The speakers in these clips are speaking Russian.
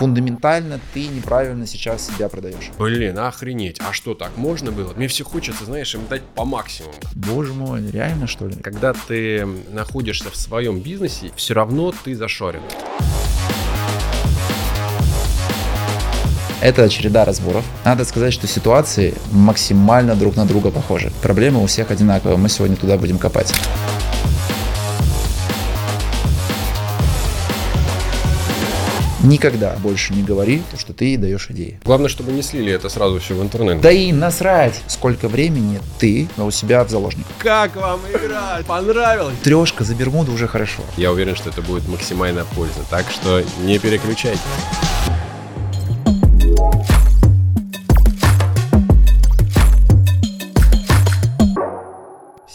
Фундаментально ты неправильно сейчас себя продаешь. Блин, охренеть. А что, так можно было? Мне все хочется, знаешь, им дать по максимуму. Боже мой, реально что ли? Когда ты находишься в своем бизнесе, все равно ты зашорен. Это череда разборов. Надо сказать, что ситуации максимально друг на друга похожи. Проблемы у всех одинаковые. Мы сегодня туда будем копать. Никогда больше не говори, то, что ты даешь идеи. Главное, чтобы не слили это сразу все в интернет. Да и насрать, сколько времени ты у себя в заложниках. Как вам игра? Понравилось? Трешка за Бермуду уже хорошо. Я уверен, что это будет максимально польза, так что не переключайтесь.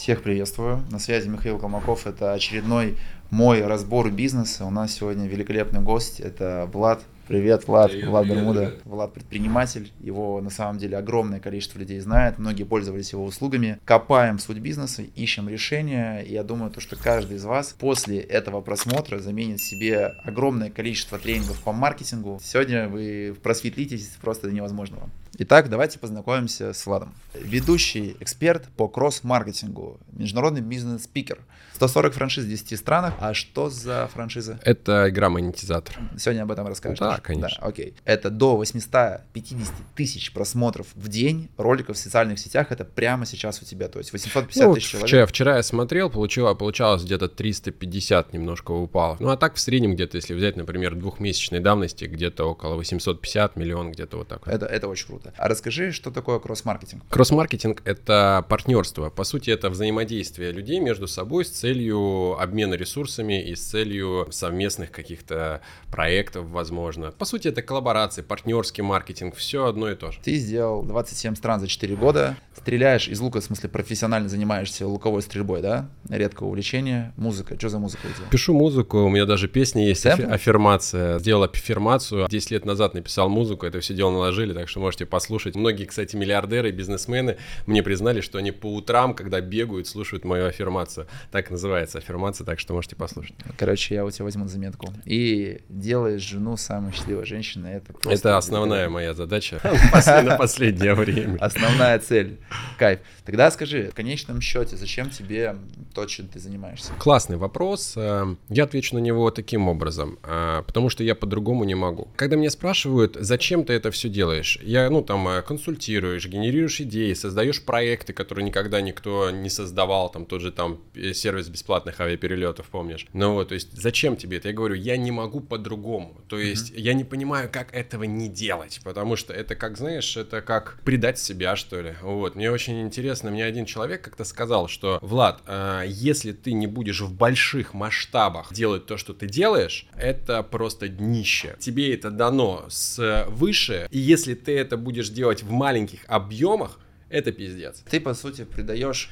Всех приветствую. На связи Михаил Колмаков. Это очередной мой разбор бизнеса. У нас сегодня великолепный гость. Это Влад. Привет, Влад. Привет, Влад привет, Бермуда. Влад предприниматель. Его на самом деле огромное количество людей знает. Многие пользовались его услугами. Копаем суть бизнеса, ищем решения. И я думаю, то, что каждый из вас после этого просмотра заменит себе огромное количество тренингов по маркетингу. Сегодня вы просветлитесь просто до невозможного. Итак, давайте познакомимся с Владом. Ведущий эксперт по кросс-маркетингу, международный бизнес-спикер. 140 франшиз в 10 странах. А что за франшиза? Это игра-монетизатор. Сегодня об этом расскажешь. Да, конечно. Да, окей. Это до 850 тысяч просмотров в день роликов в социальных сетях. Это прямо сейчас у тебя. То есть 850 Ну, тысяч человек. вчера, вчера я смотрел, получила, получалось где-то 350 немножко упало. Ну а так в среднем где-то, если взять, например, двухмесячной давности, где-то около 850 миллион, где-то вот так. вот. Это, это очень круто. А расскажи, что такое кросс-маркетинг? Кросс-маркетинг — это партнерство. По сути, это взаимодействие людей между собой с целью обмена ресурсами и с целью совместных каких-то проектов, возможно. По сути, это коллаборации, партнерский маркетинг, все одно и то же. Ты сделал 27 стран за 4 года. Стреляешь из лука, в смысле профессионально занимаешься луковой стрельбой, да? Редкое увлечение. Музыка. Что за музыка у тебя? Пишу музыку, у меня даже песни есть, Сэмплы? аффирмация. Сделал аффирмацию, 10 лет назад написал музыку, это все дело наложили, так что можете послушать. Многие, кстати, миллиардеры, бизнесмены мне признали, что они по утрам, когда бегают, слушают мою аффирмацию. Так называется аффирмация, так что можете послушать. Короче, я у тебя возьму заметку. И делаешь жену самой счастливой женщиной. Это, Это основная моя задача на последнее время. Основная цель. Кайф. Тогда скажи, в конечном счете, зачем тебе то, чем ты занимаешься? Классный вопрос. Э, Я отвечу на него таким образом, э, потому что я по-другому не могу. Когда меня спрашивают, зачем ты это все делаешь, я, ну, там, э, консультируешь, генерируешь идеи, создаешь проекты, которые никогда никто не создавал, там, тот же там э, сервис бесплатных авиаперелетов, помнишь? Ну вот, то есть, зачем тебе это? Я говорю, я не могу по-другому. То есть, я не понимаю, как этого не делать, потому что это, как, знаешь, это как предать себя, что ли. Вот, мне очень интересно, мне один человек как-то сказал, что, Влад, э, если ты не будешь в больших масштабах делать то, что ты делаешь, это просто днище. Тебе это дано с выше, и если ты это будешь делать в маленьких объемах, это пиздец. Ты, по сути, придаешь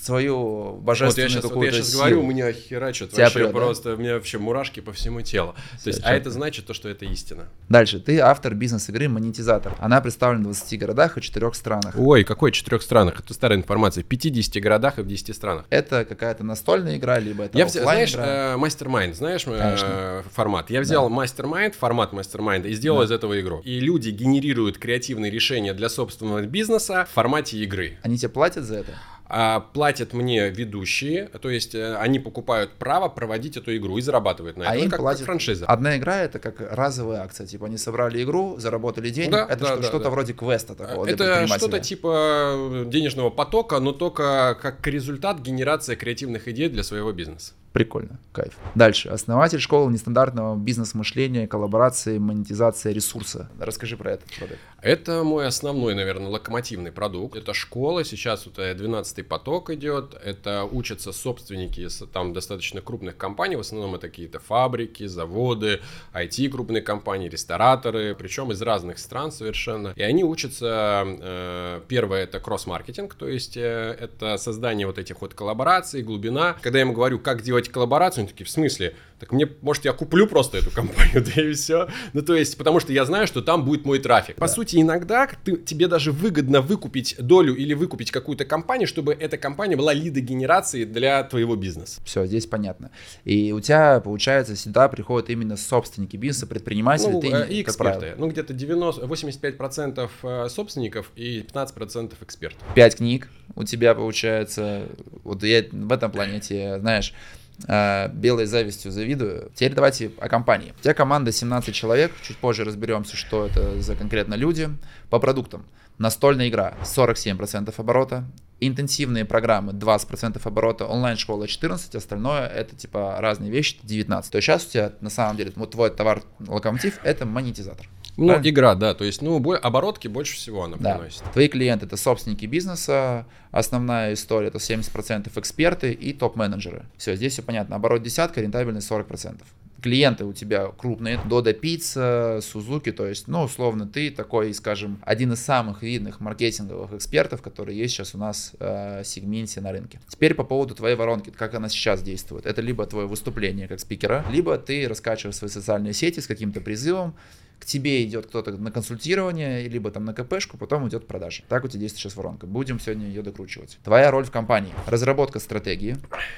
свою Вот я божественную сейчас, вот я какую-то сейчас силу. говорю, у меня херачат Тебя вообще прет, да? просто, у меня вообще мурашки по всему телу. То есть, а это значит то, что это истина. Дальше. Ты автор бизнес-игры «Монетизатор». Она представлена в 20 городах и 4 странах. Ой, какой четырех странах? Это старая информация. В 50 городах и в 10 странах. Это какая-то настольная игра, либо это Я взял, знаешь, игра? э, mastermind, знаешь э, Конечно. формат? Я взял mastermind, формат mastermind а и сделал из этого игру. И люди генерируют креативные решения для собственного бизнеса в формате игры. Они тебе платят за это? А платят мне ведущие, то есть э, они покупают право проводить эту игру и зарабатывают на А этом, им как, как платят франшиза. Одна игра это как разовая акция. Типа они собрали игру, заработали денег. Да, это да, что- да, что-то да. вроде квеста такого. Это что-то типа денежного потока, но только как результат генерация креативных идей для своего бизнеса. Прикольно, кайф. Дальше. Основатель школы нестандартного бизнес-мышления, коллаборации, монетизация ресурса. Расскажи про этот продукт. Это мой основной, наверное, локомотивный продукт. Это школа, сейчас вот 12 поток идет. Это учатся собственники там достаточно крупных компаний. В основном это какие-то фабрики, заводы, IT крупные компании, рестораторы, причем из разных стран совершенно. И они учатся, э, первое это кросс-маркетинг, то есть э, это создание вот этих вот коллабораций, глубина. Когда я им говорю, как делать делать коллаборацию, они такие, в смысле? Так мне, может, я куплю просто эту компанию, да и все. Ну, то есть, потому что я знаю, что там будет мой трафик. По сути, иногда ты, тебе даже выгодно выкупить долю или выкупить какую-то компанию, чтобы эта компания была лидогенерацией для твоего бизнеса. Все, здесь понятно. И у тебя, получается, сюда приходят именно собственники бизнеса, предприниматели, ну, ты э, и как эксперты. правило. Ну, где-то 90, 85% э, собственников и 15% экспертов. Пять книг у тебя, получается, вот я в этом плане знаешь, э, белой завистью завидую. Теперь давайте о компании. У тебя команда 17 человек, чуть позже разберемся, что это за конкретно люди. По продуктам. Настольная игра 47% оборота, интенсивные программы 20% оборота, онлайн-школа 14%, остальное это типа разные вещи 19%. То есть сейчас у тебя на самом деле вот твой товар локомотив это монетизатор. Ну, Правильно? игра, да, то есть, ну, бо- оборотки больше всего она Да. приносит. Твои клиенты это собственники бизнеса, основная история это 70% эксперты и топ-менеджеры. Все, здесь все понятно. Оборот десятка, рентабельность 40%. Клиенты у тебя крупные, Дода Пицца, Сузуки, то есть, ну, условно, ты такой, скажем, один из самых видных маркетинговых экспертов, которые есть сейчас у нас э, в сегменте на рынке. Теперь по поводу твоей воронки, как она сейчас действует. Это либо твое выступление как спикера, либо ты раскачиваешь свои социальные сети с каким-то призывом, к тебе идет кто-то на консультирование, либо там на КПшку, потом идет продажа. Так у тебя действует сейчас воронка. Будем сегодня ее докручивать. Твоя роль в компании. Разработка стратегии,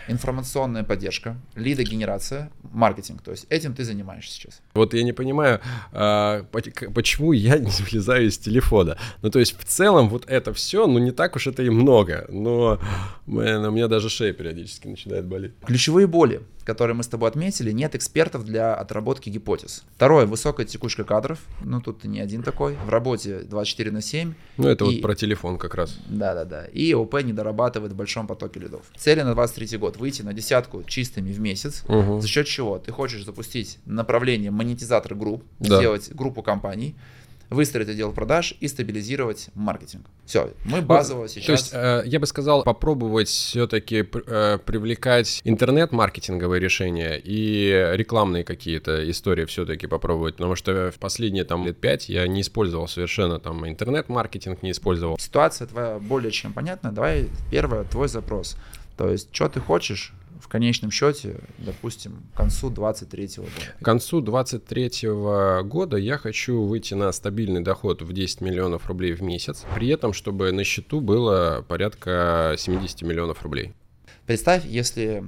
информационная поддержка, лидогенерация, маркетинг. То есть этим ты занимаешься сейчас. Вот я не понимаю, а, почему я не вылезаю из телефона. Ну, то есть, в целом, вот это все, ну, не так уж это и много. Но, блин, у меня даже шея периодически начинает болеть. Ключевые боли, которые мы с тобой отметили, нет экспертов для отработки гипотез. Второе, высокая текучка кадров. Ну, тут ты не один такой. В работе 24 на 7. Ну, это И- вот про телефон как раз. Да-да-да. И ОП не дорабатывает в большом потоке лидов. Цели на 23 год выйти на десятку чистыми в месяц. Мгм. За счет чего? Ты хочешь запустить направление монетизатор групп, Да. сделать группу компаний, выстроить отдел продаж и стабилизировать маркетинг. Все, мы базово Ну, сейчас... То есть, э, я бы сказал, попробовать все-таки привлекать интернет-маркетинговые решения и рекламные какие-то истории все-таки попробовать, потому что в последние там лет пять я не использовал совершенно там интернет-маркетинг, не использовал. Ситуация твоя более чем понятна. Давай первое, твой запрос. То есть, что ты хочешь конечном счете, допустим, к концу 23 года. К концу 2023 года я хочу выйти на стабильный доход в 10 миллионов рублей в месяц, при этом, чтобы на счету было порядка 70 миллионов рублей. Представь, если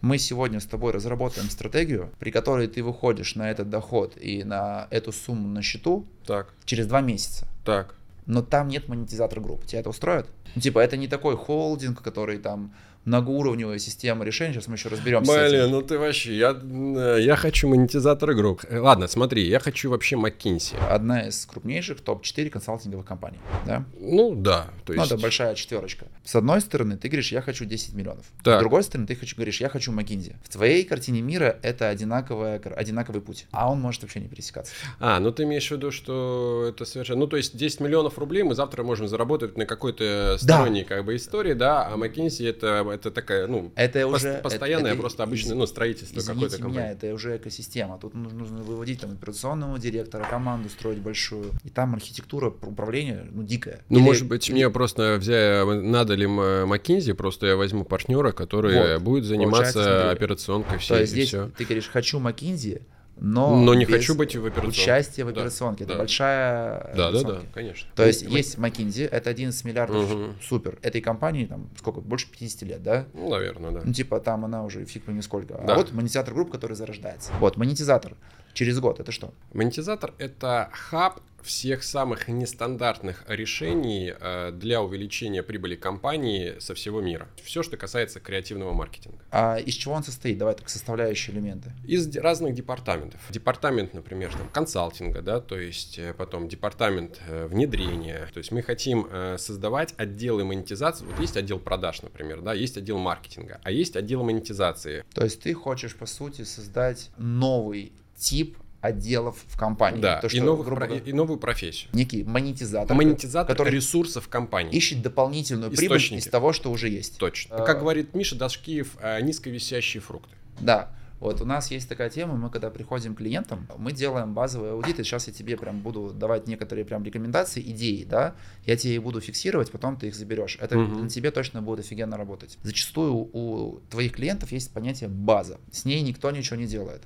мы сегодня с тобой разработаем стратегию, при которой ты выходишь на этот доход и на эту сумму на счету Так, через два месяца. так. но там нет монетизатора групп. Тебя это устроит? Ну, типа, это не такой холдинг, который там многоуровневая система решений. Сейчас мы еще разберемся. Блин, ну ты вообще, я, э, я хочу монетизатор игрок. Э, Ладно, смотри, я хочу вообще McKinsey. Одна из крупнейших топ-4 консалтинговых компаний. Да? Ну да, то Ну, есть... это большая четверочка. С одной стороны, ты говоришь, я хочу 10 миллионов. Так. С другой стороны, ты хочу, говоришь, я хочу McKinsey. В твоей картине мира это одинаковая, одинаковый путь. А он может вообще не пересекаться. А, ну ты имеешь в виду, что это совершенно... Ну то есть 10 миллионов рублей мы завтра можем заработать на какой-то Да. сторонней как бы истории, да, а McKinsey это, это такая, ну, Это пос- уже... постоянное это- просто обычное, из- ну, строительство какой-то компании. меня, это уже экосистема. Тут нужно, нужно выводить там операционного директора, команду строить большую. И там архитектура управления, ну, дикая. Ну, Или- может быть, мне просто взять, надо ли McKinsey, просто я возьму партнера, который Вот. будет заниматься операционкой всей, То есть и здесь все. ты говоришь, хочу McKinsey, но, Но не хочу быть в операционке. участия в Да, операционке. Это да. большая Да, да, да, конечно. То есть Ну, есть McKinsey, это 11 миллиардов, Мгм. супер. Этой компании там сколько, больше 50 лет, да? Ну, наверное, да. Ну, типа, там она уже фиг пойми сколько. Да. А вот монетизатор групп, который зарождается. Вот, монетизатор через год, это что? Монетизатор — это хаб всех самых нестандартных решений э, для увеличения прибыли компании со всего мира. Все, что касается креативного маркетинга. А из чего он состоит? Давай так, составляющие элементы. Из разных департаментов. Департамент, например, там, консалтинга, да, то есть э, потом департамент э, внедрения. То есть мы хотим создавать отделы монетизации. Вот есть отдел продаж, например, да, есть отдел маркетинга, а есть отдел монетизации. То есть ты хочешь, по сути, создать новый тип отделов в компании. Да, То, и, что, новых грубо про- и новую профессию. некий монетизатор, Монетизатор который ресурсов компании. ищет дополнительную прибыль Источники. из того, что уже есть. Точно. А- Как говорит Миша Дашкиев, э, низковисящие фрукты. Да. Вот у нас есть такая тема, мы когда приходим к клиентам, мы делаем базовые аудиты. Сейчас я тебе прям буду давать некоторые прям рекомендации, идеи, да, я тебе их буду фиксировать, потом ты их заберешь. Это Мгм. на тебе точно будет офигенно работать. Зачастую у твоих клиентов есть понятие база, с ней никто ничего не делает.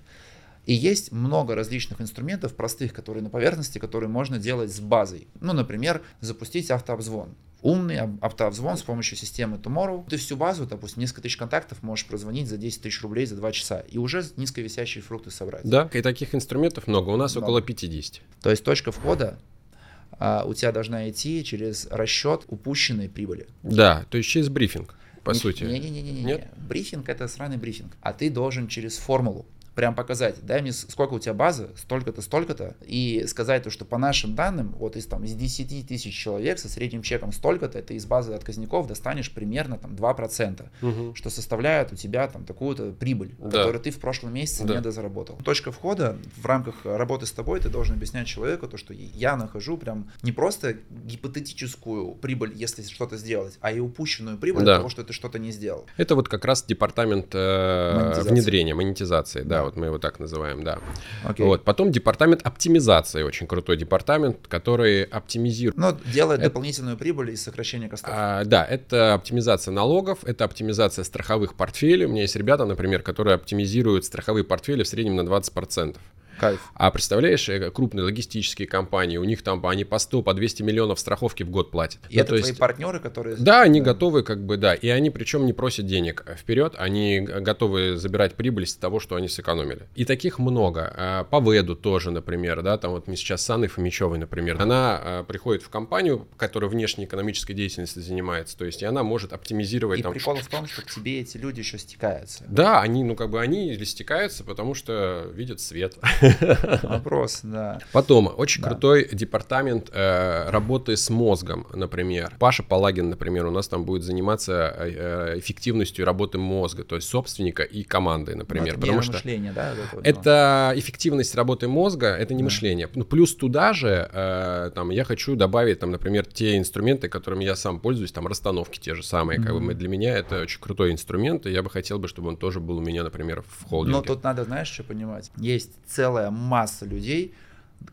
И есть много различных инструментов простых, которые на поверхности, которые можно делать с базой. Ну, например, запустить автообзвон. Умный ав- автообзвон с помощью системы Tomorrow. Ты всю базу, допустим, несколько тысяч контактов можешь прозвонить за 10 тысяч рублей за 2 часа и уже низковисящие фрукты собрать. Да, и таких инструментов много. У нас Много. около 50. То есть точка входа а, у тебя должна идти через расчет упущенной прибыли. Да, то есть через брифинг, по Не- сути. Не-не-не. Брифинг это сраный брифинг. А ты должен через формулу прям показать, дай мне сколько у тебя базы, столько-то, столько-то, и сказать то, что по нашим данным, вот из, там, из 10 тысяч человек со средним чеком столько-то, ты из базы отказников достанешь примерно там 2%, Мгм. что составляет у тебя там такую-то прибыль, Да. которую ты в прошлом месяце Да. не дозаработал. Точка входа в рамках работы с тобой ты должен объяснять человеку то, что я нахожу прям не просто гипотетическую прибыль, если что-то сделать, а и упущенную прибыль Да. от того, что ты что-то не сделал. Это вот как раз департамент э, Монетизации. внедрения, монетизации, да, Да. Вот мы его так называем, да. Окей. Вот, потом департамент оптимизации, очень крутой департамент, который оптимизирует. Но делает Это- дополнительную прибыль из сокращения костов. А, да, это оптимизация налогов, это оптимизация страховых портфелей. У меня есть ребята, например, которые оптимизируют страховые портфели в среднем на 20%. Кайф. А представляешь, э, крупные логистические компании, у них там они по 100, по 200 миллионов страховки в год платят. И Ну, это то твои есть- партнеры, которые... Да, они готовы, как бы, да. И они причем не просят денег вперед, они готовы забирать прибыль с того, что они сэкономили. И таких много. А, По веду тоже, например, да, там вот мы сейчас с Анной Фомичевой, например, она а, приходит в компанию, которая внешней экономической деятельностью занимается, то есть и она может оптимизировать И там... прикол в том, что к тебе эти люди еще стекаются. Да, они, ну, как бы, они стекаются, потому что видят свет. Вопрос, да. Потом, очень Да. крутой департамент э, работы с мозгом, например. Паша Палагин, например, у нас там будет заниматься э, эффективностью работы мозга, то есть собственника и команды, например. Ну, это потому что нейромышление, да? вот это вот, ну. это эффективность работы мозга, это не Да. мышление. Ну, плюс туда же, э, там, я хочу добавить, там, например, те инструменты, которыми я сам пользуюсь, там, расстановки те же самые. Как бы, для меня это очень крутой инструмент, и я бы хотел бы, чтобы он тоже был у меня, например, в холдинге. Но тут надо, знаешь, что понимать? Есть целая масса людей,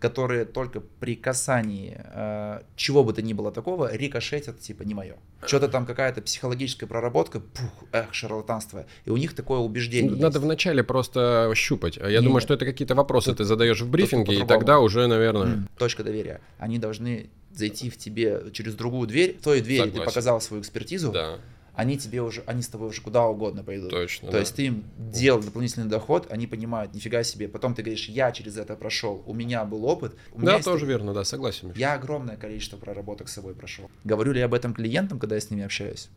которые только при касании э, чего бы то ни было такого рикошетят, типа, не мое. Что-то там какая-то психологическая проработка, пух, эх, шарлатанство. И у них такое убеждение Надо есть. вначале просто щупать. Я Не, думаю, что это какие-то вопросы Тут- ты задаешь в брифинге, и тогда уже, наверное... Точка доверия. Они должны зайти в тебе через другую дверь. В той двери ты Согласен. показал свою экспертизу, Да, они тебе уже, они с тобой уже куда угодно пойдут. точно. То да. есть ты им делал дополнительный доход, они понимают, нифига себе. Потом ты говоришь, я через это прошел, у меня был опыт. У меня Да, есть- тоже верно, да, согласен. Я огромное количество проработок с собой прошел. Говорю ли я об этом клиентам, когда я с ними общаюсь?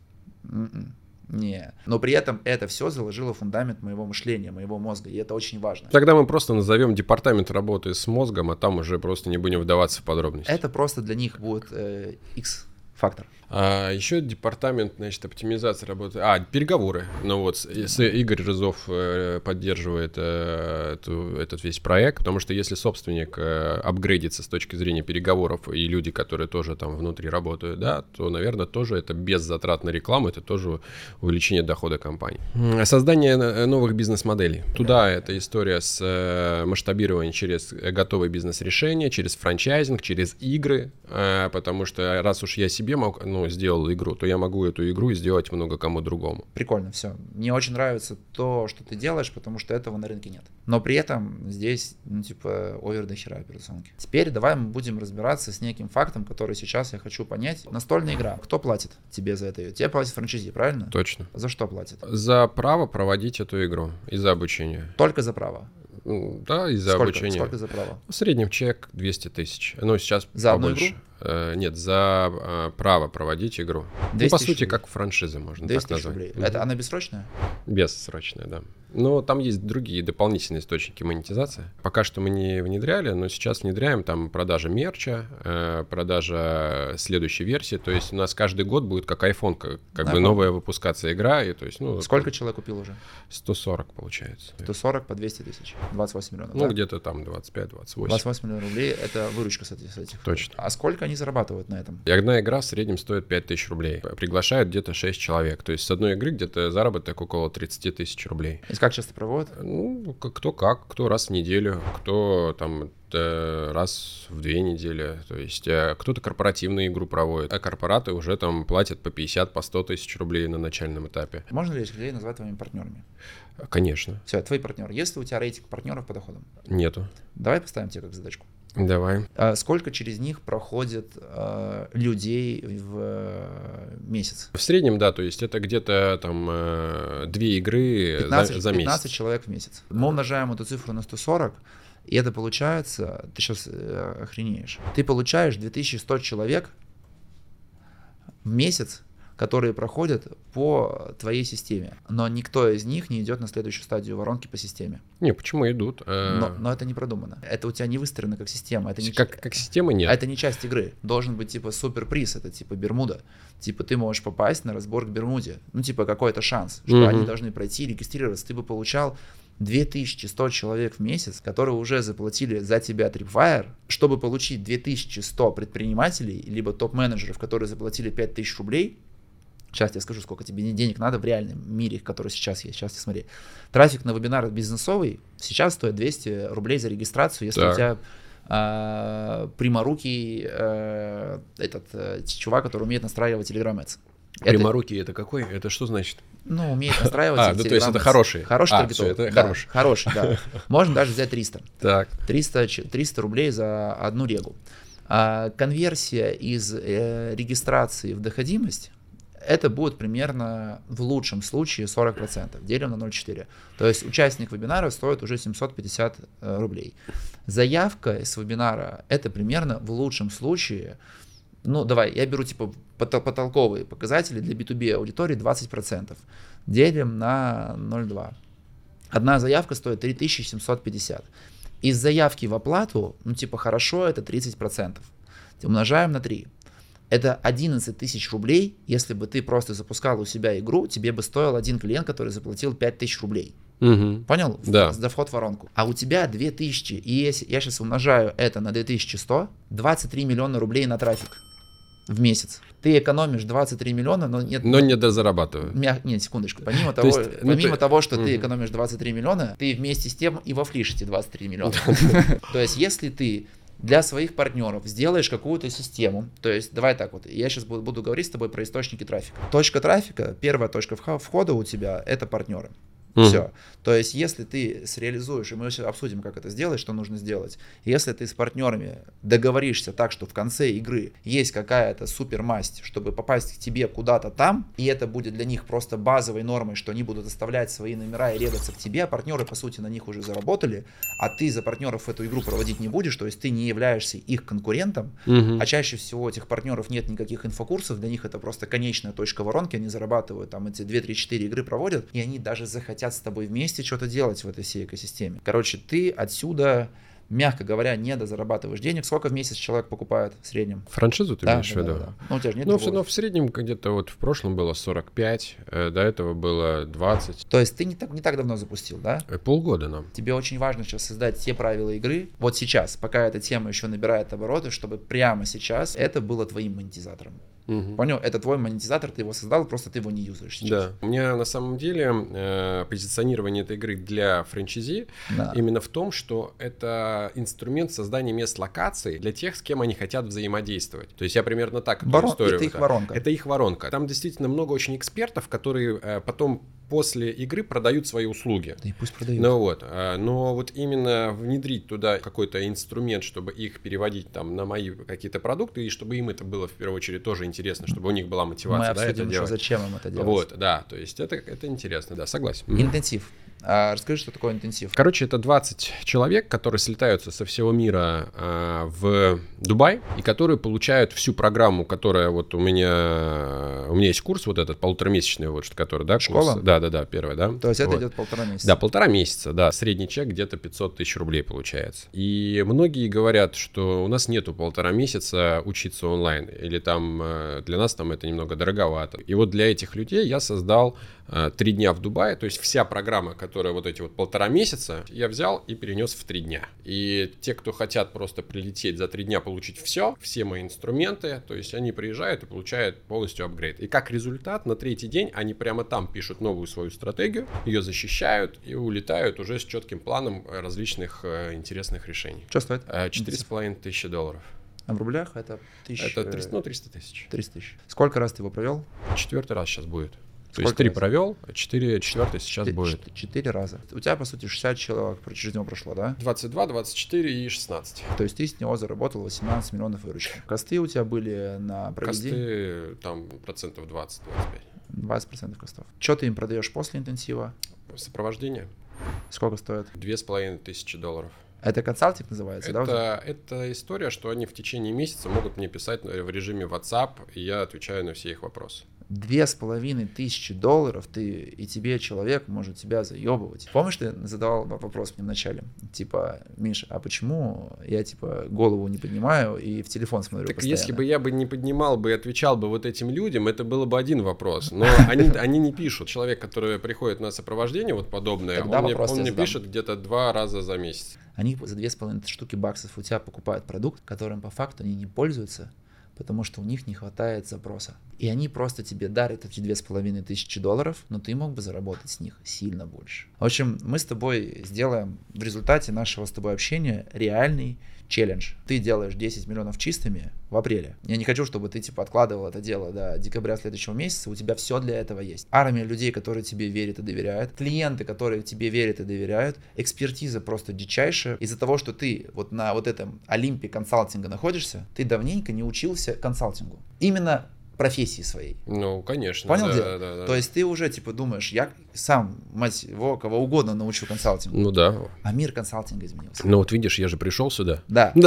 М-м. Не. Но при этом это все заложило фундамент моего мышления, моего мозга, и это очень важно. Тогда мы просто назовем департамент работы с мозгом, а там уже просто не будем вдаваться в подробности. Это просто для них будет э, X-фактор. А, еще департамент, значит, оптимизации работы. А, переговоры. Ну вот, Игорь Рызов э, поддерживает э, эту- этот весь проект, потому что если собственник э, апгрейдится с точки зрения переговоров и люди, которые тоже там внутри работают, да, то, наверное, тоже это без затрат на рекламу, это тоже увеличение дохода компании. Создание новых бизнес-моделей. Туда эта история с масштабированием через готовые бизнес-решения, через франчайзинг, через игры, потому что раз уж я себе мог, ну, сделал игру, то я могу эту игру сделать много кому другому. Прикольно, все. Мне очень нравится то, что ты делаешь, потому что этого на рынке нет. Но при этом здесь, ну, типа, овер до хера операционки. Теперь давай мы будем разбираться с неким фактом, который сейчас я хочу понять. Настольная игра. Кто платит тебе за это? Тебе платит франчайзи, правильно? Точно. За что платит? За право проводить эту игру и за обучение. Только за право. Ну, Да, и за сколько, обучение. сколько за право? В среднем чек 200 тысяч. Ну, сейчас За одну побольше. игру? Э, нет, за э, право проводить игру. Ну, 200 по сути, рублей. как франшиза можно 200 так назвать. рублей. Это она бессрочная? Бессрочная, да. Но там есть другие дополнительные источники монетизации. Пока что мы не внедряли, но сейчас внедряем там продажа мерча, э, продажа следующей версии. То есть у нас каждый год будет как iPhone, как, как бы Ага. новая выпускаться игра. И, то есть, ну, Сколько человек купил уже? 140 получается. 140 по 200 тысяч. 28 миллионов. Ну, да? где-то там 25-28. 28 миллионов рублей – это выручка с этих. с этих. Точно. А сколько они зарабатывают на этом? И одна игра в среднем стоит 5000 рублей. Приглашают где-то 6 человек. То есть с одной игры где-то заработок около 30 тысяч рублей. И как часто проводят? Ну, кто как, кто раз в неделю, кто там э, раз в две недели. То есть э, кто-то корпоративную игру проводит, а корпораты уже там платят по 50, по 100 тысяч рублей на начальном этапе. Можно ли этих людей назвать твоими партнерами? Конечно. Все, твои партнеры. Есть ли у тебя рейтинг партнеров по доходам? Нету. Давай поставим тебе как задачку. Давай. А сколько через них проходит э, людей в э, месяц? В среднем, да, то есть это где-то там э, две игры 15, за, за месяц. 15 человек в месяц. Мы умножаем эту цифру на 140, и это получается, ты сейчас э, охренеешь, ты получаешь 2100 человек в месяц, которые проходят по твоей системе. Но никто из них не идет на следующую стадию воронки по системе. Не, почему идут? Э, Но, но это не продумано. Это у тебя не выстроено как система. Это не, Как, как система нет. это не часть игры. Должен быть типа суперприз, это типа Бермуда. Типа ты можешь попасть на разбор к Бермуде. Ну типа какой-то шанс, что Мгм. они должны пройти, регистрироваться. Ты бы получал 2100 человек в месяц, которые уже заплатили за тебя Tripwire, чтобы получить 2100 предпринимателей, либо топ-менеджеров, которые заплатили 5000 рублей, Сейчас я скажу, сколько тебе денег надо в реальном мире, который сейчас есть. Сейчас ты смотри. Трафик на вебинар бизнесовый сейчас стоит 200 рублей за регистрацию, если Так. у тебя а, пряморукий э, этот э, чувак, который умеет настраивать Telegram Ads. Это- Пряморукий это какой? Это что значит? ну, умеет настраивать. А, ну, то есть это хороший. Хороший А, таргетолог, всё, это да, хороший. Хороший, да. Можно даже взять 300. Так. 300, ч- 300 рублей за одну регу. А конверсия из э, регистрации в доходимость это будет примерно в лучшем случае 40%. Делим на 0,4. То есть участник вебинара стоит уже 750 э, рублей. Заявка с вебинара это примерно в лучшем случае, ну давай, я беру типа потол- потолковые показатели для B2B аудитории 20%. Делим на 0,2. Одна заявка стоит 3750. Из заявки в оплату, ну типа хорошо, это 30%. Умножаем на 3. Это 11 тысяч рублей, если бы ты просто запускал у себя игру, тебе бы стоил один клиент, который заплатил 5 тысяч рублей. Мгм. Понял? Да. За вход в воронку. А у тебя 2000, и если я сейчас умножаю это на 2100, 23 миллиона рублей на трафик в месяц. Ты экономишь 23 миллиона, но нет... Но не дозарабатываю. Мя- Нет, секундочку. Помимо, То того, есть, ну, помимо ты- того, что ты Мгм. экономишь 23 миллиона, ты вместе с тем и вафлишь эти 23 миллиона. То есть, если ты для своих партнеров сделаешь какую-то систему, то есть, давай так вот, я сейчас буду, говорить с тобой про источники трафика. Точка трафика, первая точка входа у тебя, это партнеры. Мгм. Все. То есть, если ты среализуешь, и мы сейчас обсудим, как это сделать, что нужно сделать. Если ты с партнерами договоришься так, что в конце игры есть какая-то супермасть, чтобы попасть к тебе куда-то там, и это будет для них просто базовой нормой, что они будут оставлять свои номера и регаться к тебе, а партнеры, по сути, на них уже заработали, а ты за партнеров эту игру проводить не будешь, то есть ты не являешься их конкурентом, Мгм. а чаще всего этих партнеров нет никаких инфокурсов, для них это просто конечная точка воронки, они зарабатывают, там эти 2-3-4 игры проводят, и они даже захотят с тобой вместе что-то делать в этой всей экосистеме. Короче, ты отсюда, мягко говоря, не дозарабатываешь денег. Сколько в месяц человек покупает в среднем? Франшизу ты имеешь в виду? Ну, у тебя же нет Ну, другого. в, ну, в среднем где-то вот в прошлом было 45, э, до этого было 20. То есть ты не так, не так давно запустил, да? Э, Полгода нам. Тебе очень важно сейчас создать те правила игры, вот сейчас, пока эта тема еще набирает обороты, чтобы прямо сейчас это было твоим монетизатором. Мгм. Понял? Это твой монетизатор, ты его создал, просто ты его не юзаешь сейчас. Да. У меня на самом деле э, позиционирование этой игры для франчайзи Да. именно в том, что это инструмент создания мест локаций для тех, с кем они хотят взаимодействовать. То есть я примерно так эту Ворон- историю это их так. воронка. Это их воронка. Там действительно много очень экспертов, которые э, потом после игры продают свои услуги. Да и пусть продают. Ну вот, а, но вот именно внедрить туда какой-то инструмент, чтобы их переводить там на мои какие-то продукты, и чтобы им это было в первую очередь тоже интересно, чтобы у них была Мы мотивация да, это еще, делать. зачем им это делать. Вот, да, то есть это, это интересно, да, согласен. Интенсив. А, расскажи, что такое интенсив. Короче, это 20 человек, которые слетаются со всего мира а, в Дубай и которые получают всю программу, которая вот у меня... У меня есть курс вот этот полуторамесячный, вот, который, да, курс? Школа? Да, да, да, первый, да. То есть это Вот. идет полтора месяца. Да, полтора месяца, да. Средний чек где-то 500 тысяч рублей получается. И многие говорят, что у нас нету полтора месяца учиться онлайн. Или там э, для нас там это немного дороговато. И вот для этих людей я создал э, три дня в Дубае. То есть вся программа, которая вот эти вот полтора месяца, я взял и перенес в три дня. И те, кто хотят просто прилететь за три дня, получить все, все мои инструменты, то есть они приезжают и получают полностью апгрейд. И как результат, на третий день они прямо там пишут новую свою стратегию, ее защищают и улетают уже с четким планом различных э, интересных решений. Что стоит? Э, Четыре с половиной тысячи долларов. А в рублях это тысяча... Это 300, ну, 300 тысяч. 300 тысяч. Сколько раз ты его провел? Четвертый раз сейчас будет. То есть три провел, а четыре, четвертый сейчас будет. чет- Четыре раза. У тебя, по сути, 60 человек через него прошло, да? 22, 24 и 16. То есть ты с него заработал 18 миллионов выручки. Косты у тебя были на проведение Косты там процентов 20-25. 20% костов. Что ты им продаешь после интенсива? Сопровождение Сколько стоит? две с половиной тысячи долларов. Это консалтинг называется, да? уже? Это, это история, что они в течение месяца могут мне писать в режиме WhatsApp, и я отвечаю на все их вопросы. Две с половиной тысячи долларов ты и тебе человек может тебя заебывать. Помнишь, ты задавал вопрос мне вначале? Типа, Миша, а почему я типа голову не поднимаю и в телефон смотрю Так постоянно? если бы я бы не поднимал бы и отвечал бы вот этим людям, это было бы один вопрос. Но они, они не пишут. Человек, который приходит на сопровождение, вот подобное, Тогда он мне, он мне пишет где-то два раза за месяц. Они за две с половиной штуки баксов у тебя покупают продукт, которым по факту они не пользуются, потому что у них не хватает запроса. И они просто тебе дарят эти две с половиной тысячи долларов, но ты мог бы заработать с них сильно больше. В общем, мы с тобой сделаем в результате нашего с тобой общения реальный челлендж. Ты делаешь 10 миллионов чистыми в апреле. Я не хочу, чтобы ты типа откладывал это дело до декабря следующего месяца. У тебя все для этого есть. Армия людей, которые тебе верят и доверяют. Клиенты, которые тебе верят и доверяют. Экспертиза просто дичайшая. Из-за того, что ты вот на вот этом Олимпе консалтинга находишься, ты давненько не учился консалтингу. Именно профессии своей. Ну, конечно. Понял да, дело? да, да. То есть ты уже типа думаешь, я сам, мать его, кого угодно научу консалтингу. Ну да. А мир консалтинга изменился. Ну вот видишь, я же пришел сюда. Да.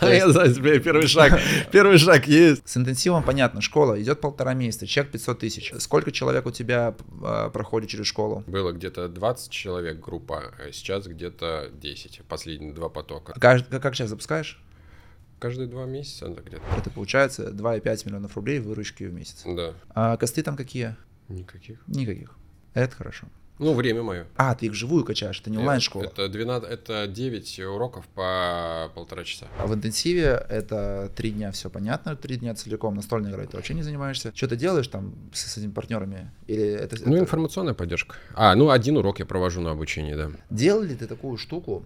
Да, я знаю, первый шаг, первый шаг есть. С интенсивом понятно, школа идет полтора месяца, чек 500 тысяч. Сколько человек у тебя а, проходит через школу? Было где-то 20 человек группа, а сейчас где-то 10, последние два потока. Как сейчас запускаешь? Каждые два месяца да, где-то. Это получается 2,5 миллионов рублей выручки в месяц. Да, А косты там какие? никаких. Никаких. Это хорошо. Ну, время мое. А, ты их вживую качаешь, это не онлайн-школа. Это, 12, это 9 уроков по полтора часа. А в интенсиве это три дня, все понятно, три дня целиком, настольной игрой ты вообще не занимаешься. Что ты делаешь там с, с этими партнерами? Или это, Ну, это- информационная поддержка. А, ну, один урок я провожу на обучении, да. Делал ли ты такую штуку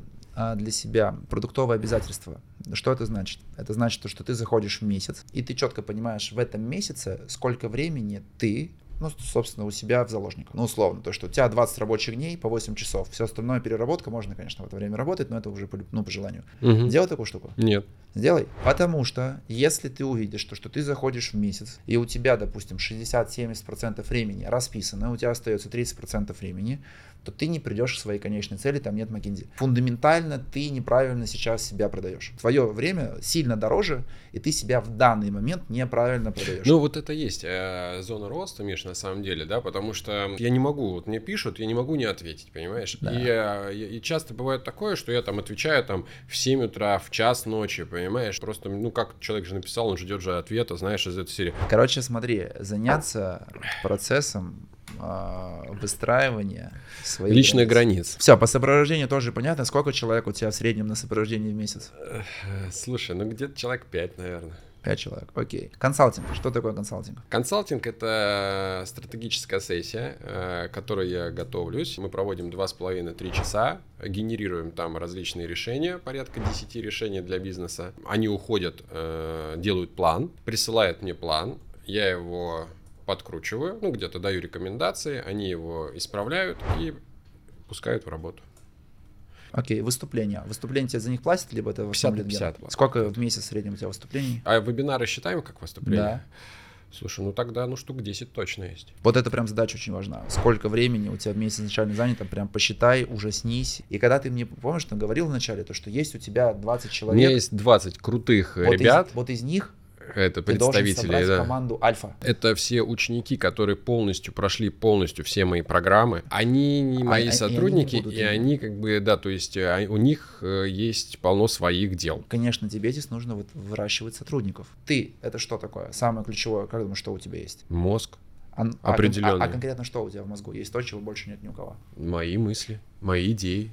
для себя, продуктовое обязательство? Что это значит? Это значит, то, что ты заходишь в месяц, и ты четко понимаешь в этом месяце, сколько времени ты ну, собственно, у себя в заложниках. Ну, условно, то, что у тебя 20 рабочих дней по 8 часов. Все остальное переработка, можно, конечно, в это время работать, но это уже по, ну, по желанию. Мгм. Делай такую штуку. Нет. Сделай. Потому что, если ты увидишь, то, что ты заходишь в месяц, и у тебя, допустим, 60-70% времени расписано, у тебя остается 30% времени, то ты не придешь к своей конечной цели, там нет McKinsey. Фундаментально ты неправильно сейчас себя продаешь. Твое время сильно дороже, и ты себя в данный момент неправильно продаешь. Ну, вот это есть э, зона роста, Миш, на самом деле, да, потому что я не могу, вот мне пишут, я не могу не ответить, понимаешь? Да. И, э, и- и часто бывает такое, что я там отвечаю там в 7 утра, в час ночи, понимаешь? Просто, ну, как человек же написал, он ждет же ответа, знаешь, из этой серии. Короче, смотри, заняться процессом а, выстраивания своих Личных границ. Все, по сопровождению тоже понятно. Сколько человек у тебя в среднем на сопровождении в месяц? Э, Слушай, ну где-то человек 5, наверное. Пять человек. Окей. Консалтинг. Что такое консалтинг? Консалтинг — это стратегическая сессия, э, к которой я готовлюсь. Мы проводим 2,5-3 часа, генерируем там различные решения, порядка 10 решений для бизнеса. Они уходят, э, делают план, присылают мне план, я его подкручиваю, ну, где-то даю рекомендации, они его исправляют и пускают в работу. Окей, выступления. Выступления тебе за них платят, либо это в 50 на основном лидер? 50 Сколько в месяц в среднем у тебя выступлений? А вебинары считаем как выступление? Да. Слушай, ну тогда ну штук 10 точно есть. Вот это прям задача очень важна. Сколько времени у тебя в месяц изначально занято, прям посчитай, ужаснись. И когда ты мне, помнишь, ты говорил вначале, то, что есть у тебя 20 У человек. меня есть 20 крутых вот из- ребят, вот из них это ты представители, да. команду альфа. Это все ученики, которые полностью прошли полностью все мои программы. Они не мои А- они не сотрудники, будут и они как бы, да, то есть э, у них э, есть полно своих дел. Конечно, тебе здесь нужно вот выращивать сотрудников. Ты — это что такое? Самое ключевое, как думаешь, что у тебя есть? Мозг. А, Определенные. А, а конкретно что у тебя в мозгу? Есть то, чего больше нет ни у кого. Мои мысли, мои идеи.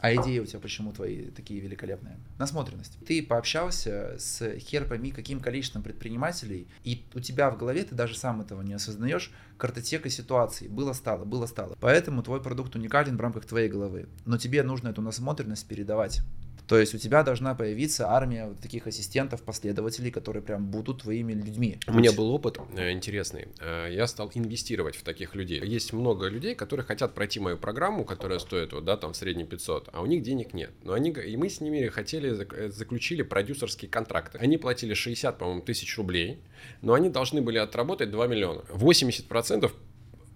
А идеи у тебя почему твои такие великолепные? Насмотренность. Ты пообщался с хер пойми каким количеством предпринимателей, и у тебя в голове, ты даже сам этого не осознаешь, картотека ситуаций. Было стало, было стало. Поэтому твой продукт уникален в рамках твоей головы. Но тебе нужно эту насмотренность передавать. То есть у тебя должна появиться армия вот таких ассистентов, последователей, которые прям будут твоими людьми. У меня был опыт э, интересный. Э, я стал инвестировать в таких людей. Есть много людей, которые хотят пройти мою программу, которая стоит вот, да, там в среднем 500, а у них денег нет. Но они, и мы с ними хотели, э, заключили продюсерские контракты. Они платили 60, по-моему, тысяч рублей, но они должны были отработать 2 миллиона. 80%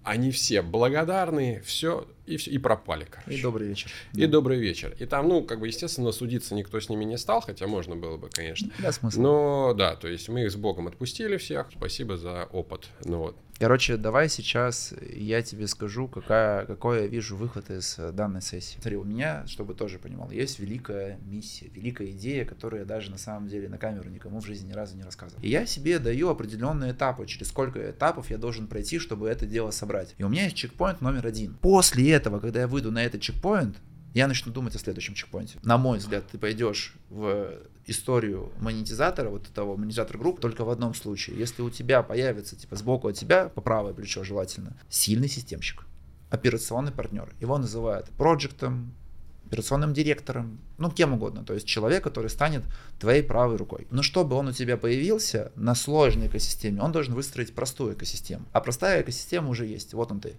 они все благодарны, все и, все, и пропали, короче. И добрый вечер. И да. добрый вечер. И там, ну, как бы, естественно, судиться никто с ними не стал, хотя можно было бы, конечно. Да, смысл. Но, да, то есть мы их с Богом отпустили всех. Спасибо за опыт. Ну вот. Короче, давай сейчас я тебе скажу, какая, какой я вижу выход из э, данной сессии. Смотри, у меня, чтобы тоже понимал, есть великая миссия, великая идея, которую я даже на самом деле на камеру никому в жизни ни разу не рассказывал. И я себе даю определенные этапы, через сколько этапов я должен пройти, чтобы это дело собрать. И у меня есть чекпоинт номер один. После этого, когда я выйду на этот чекпоинт, я начну думать о следующем чекпоинте. На мой взгляд, ты пойдешь в историю монетизатора, вот того монетизатор групп, только в одном случае. Если у тебя появится, типа, сбоку от тебя, по правое плечо желательно, сильный системщик, операционный партнер. Его называют проектом, операционным директором, ну, кем угодно. То есть человек, который станет твоей правой рукой. Но чтобы он у тебя появился на сложной экосистеме, он должен выстроить простую экосистему. А простая экосистема уже есть. Вот он ты.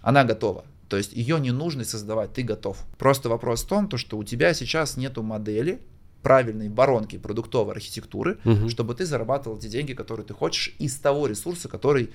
Она готова. То есть ее не нужно создавать, ты готов. Просто вопрос в том, то, что у тебя сейчас нету модели, правильной воронки продуктовой архитектуры, угу. чтобы ты зарабатывал те деньги, которые ты хочешь, из того ресурса, который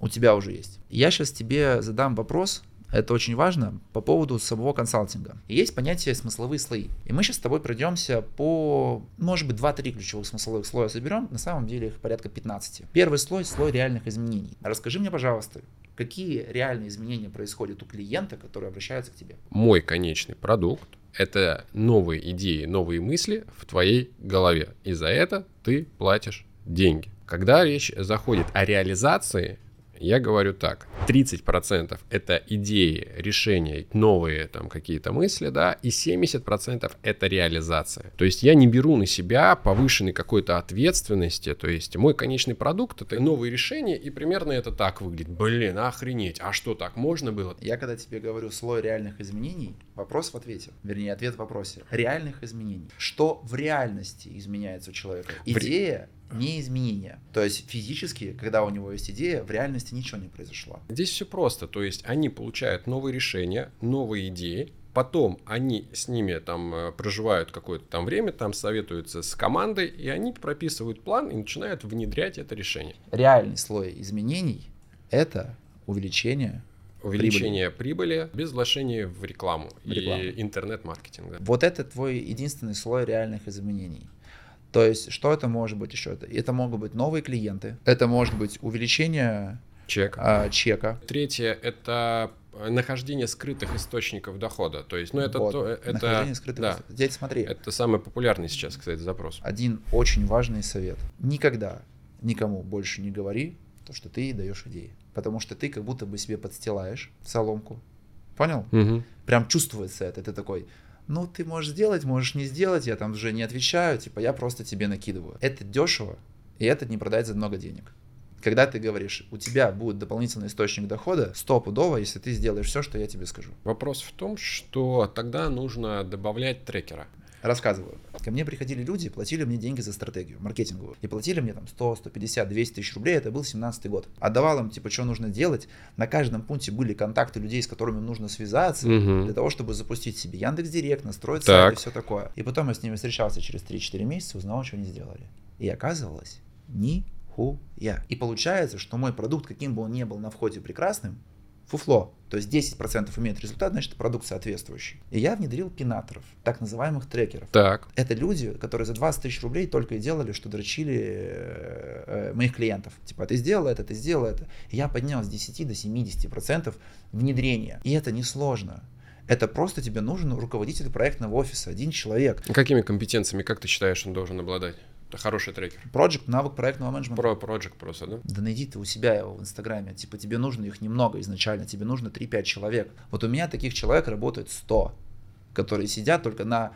у тебя уже есть. Я сейчас тебе задам вопрос, это очень важно, по поводу самого консалтинга. есть понятие смысловые слои. И мы сейчас с тобой пройдемся по, может быть, 2-3 ключевых смысловых слоя соберем. На самом деле их порядка 15. Первый слой – слой реальных изменений. Расскажи мне, пожалуйста, какие реальные изменения происходят у клиента, который обращается к тебе? Мой конечный продукт – это новые идеи, новые мысли в твоей голове. И за это ты платишь деньги. Когда речь заходит о реализации, я говорю так, 30% это идеи, решения, новые там какие-то мысли, да, и 70% это реализация. То есть я не беру на себя повышенной какой-то ответственности, то есть мой конечный продукт это новые решения, и примерно это так выглядит. Блин, охренеть, а что так можно было? Я когда тебе говорю слой реальных изменений, вопрос в ответе, вернее ответ в вопросе. Реальных изменений. Что в реальности изменяется у человека? Идея не изменения. То есть физически, когда у него есть идея, в реальности ничего не произошло. Здесь все просто. То есть они получают новые решения, новые идеи, потом они с ними там э, проживают какое-то там время, там советуются с командой, и они прописывают план и начинают внедрять это решение. Реальный слой изменений – это увеличение увеличение прибыли, прибыли без вложения в рекламу, в рекламу. и интернет-маркетинг. Вот это твой единственный слой реальных изменений. То есть, что это может быть еще? Это могут быть новые клиенты, это может быть увеличение чека. А, чека. Третье это нахождение скрытых источников дохода. То есть, ну это вот, то, это нахождение скрытых да, Здесь смотри. Это самый популярный сейчас, кстати, запрос. Один очень важный совет: никогда никому больше не говори то, что ты даешь идеи, потому что ты как будто бы себе подстилаешь соломку. Понял? Угу. Прям чувствуется это. Ты такой, ну, ты можешь сделать, можешь не сделать, я там уже не отвечаю, типа, я просто тебе накидываю. Это дешево, и это не продать за много денег. Когда ты говоришь, у тебя будет дополнительный источник дохода, стопудово, если ты сделаешь все, что я тебе скажу. Вопрос в том, что тогда нужно добавлять трекера. Рассказываю. Ко мне приходили люди, платили мне деньги за стратегию маркетинговую. И платили мне там 100, 150, 200 тысяч рублей, это был 17 год. Отдавал им, типа, что нужно делать. На каждом пункте были контакты людей, с которыми нужно связаться, угу. для того, чтобы запустить себе Яндекс Директ, настроить так. сайт и все такое. И потом я с ними встречался через 3-4 месяца, узнал, что они сделали. И оказывалось, нихуя. И получается, что мой продукт, каким бы он ни был на входе прекрасным, фуфло. То есть 10% имеет результат, значит продукт соответствующий. И я внедрил пинаторов, так называемых трекеров. Так. Это люди, которые за 20 тысяч рублей только и делали, что дрочили э, э, моих клиентов. Типа, ты сделал это, ты сделал это. И я поднял с 10 до 70% внедрения. И это несложно. Это просто тебе нужен руководитель проектного офиса, один человек. Какими компетенциями, как ты считаешь, он должен обладать? Хороший трекер. Project, навык проектного менеджмента. Про Project просто, да? Да найди ты у себя его в Инстаграме. Типа тебе нужно их немного изначально, тебе нужно 3-5 человек. Вот у меня таких человек работает 100, которые сидят только на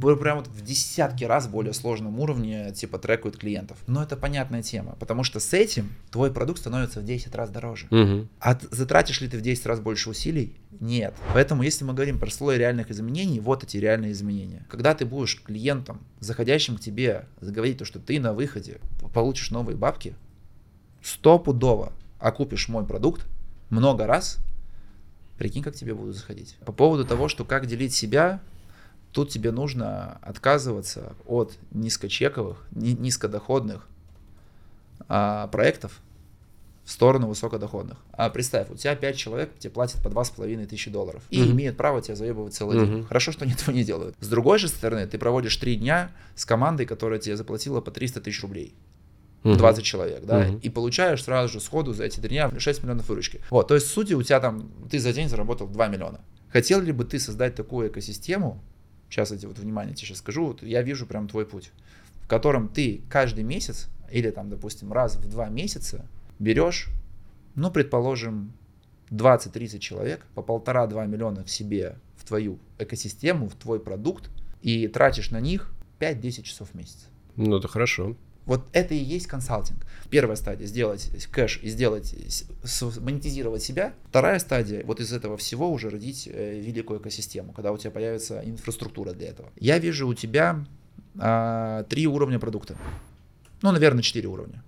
прям вот в десятки раз более сложном уровне, типа, трекают клиентов. Но это понятная тема, потому что с этим твой продукт становится в 10 раз дороже. Угу. А затратишь ли ты в 10 раз больше усилий? Нет. Поэтому, если мы говорим про слой реальных изменений, вот эти реальные изменения. Когда ты будешь клиентом, заходящим к тебе, заговорить то, что ты на выходе получишь новые бабки, стопудово окупишь мой продукт много раз, прикинь, как тебе будут заходить. По поводу того, что как делить себя, Тут тебе нужно отказываться от низкочековых, низкодоходных а, проектов в сторону высокодоходных. А представь, у тебя 5 человек тебе платят по 2,5 тысячи долларов и mm-hmm. имеют право тебя заебывать целый mm-hmm. день. Хорошо, что они этого не делают. С другой же стороны, ты проводишь 3 дня с командой, которая тебе заплатила по 300 тысяч рублей. 20 человек, да, uh и получаешь сразу же сходу за эти три дня 6 миллионов выручки. Вот, то есть, сути, у тебя там, ты за день заработал 2 миллиона. Хотел ли бы ты создать такую экосистему, сейчас эти вот внимание тебе сейчас скажу, вот я вижу прям твой путь, в котором ты каждый месяц или там, допустим, раз в два месяца берешь, ну, предположим, 20-30 человек по полтора-два миллиона к себе в твою экосистему, в твой продукт и тратишь на них 5-10 часов в месяц. Ну, это хорошо. Вот это и есть консалтинг. Первая стадия сделать кэш и сделать, монетизировать себя. Вторая стадия, вот из этого всего уже родить э, великую экосистему, когда у тебя появится инфраструктура для этого. Я вижу у тебя а, три уровня продукта. Ну, наверное, четыре уровня.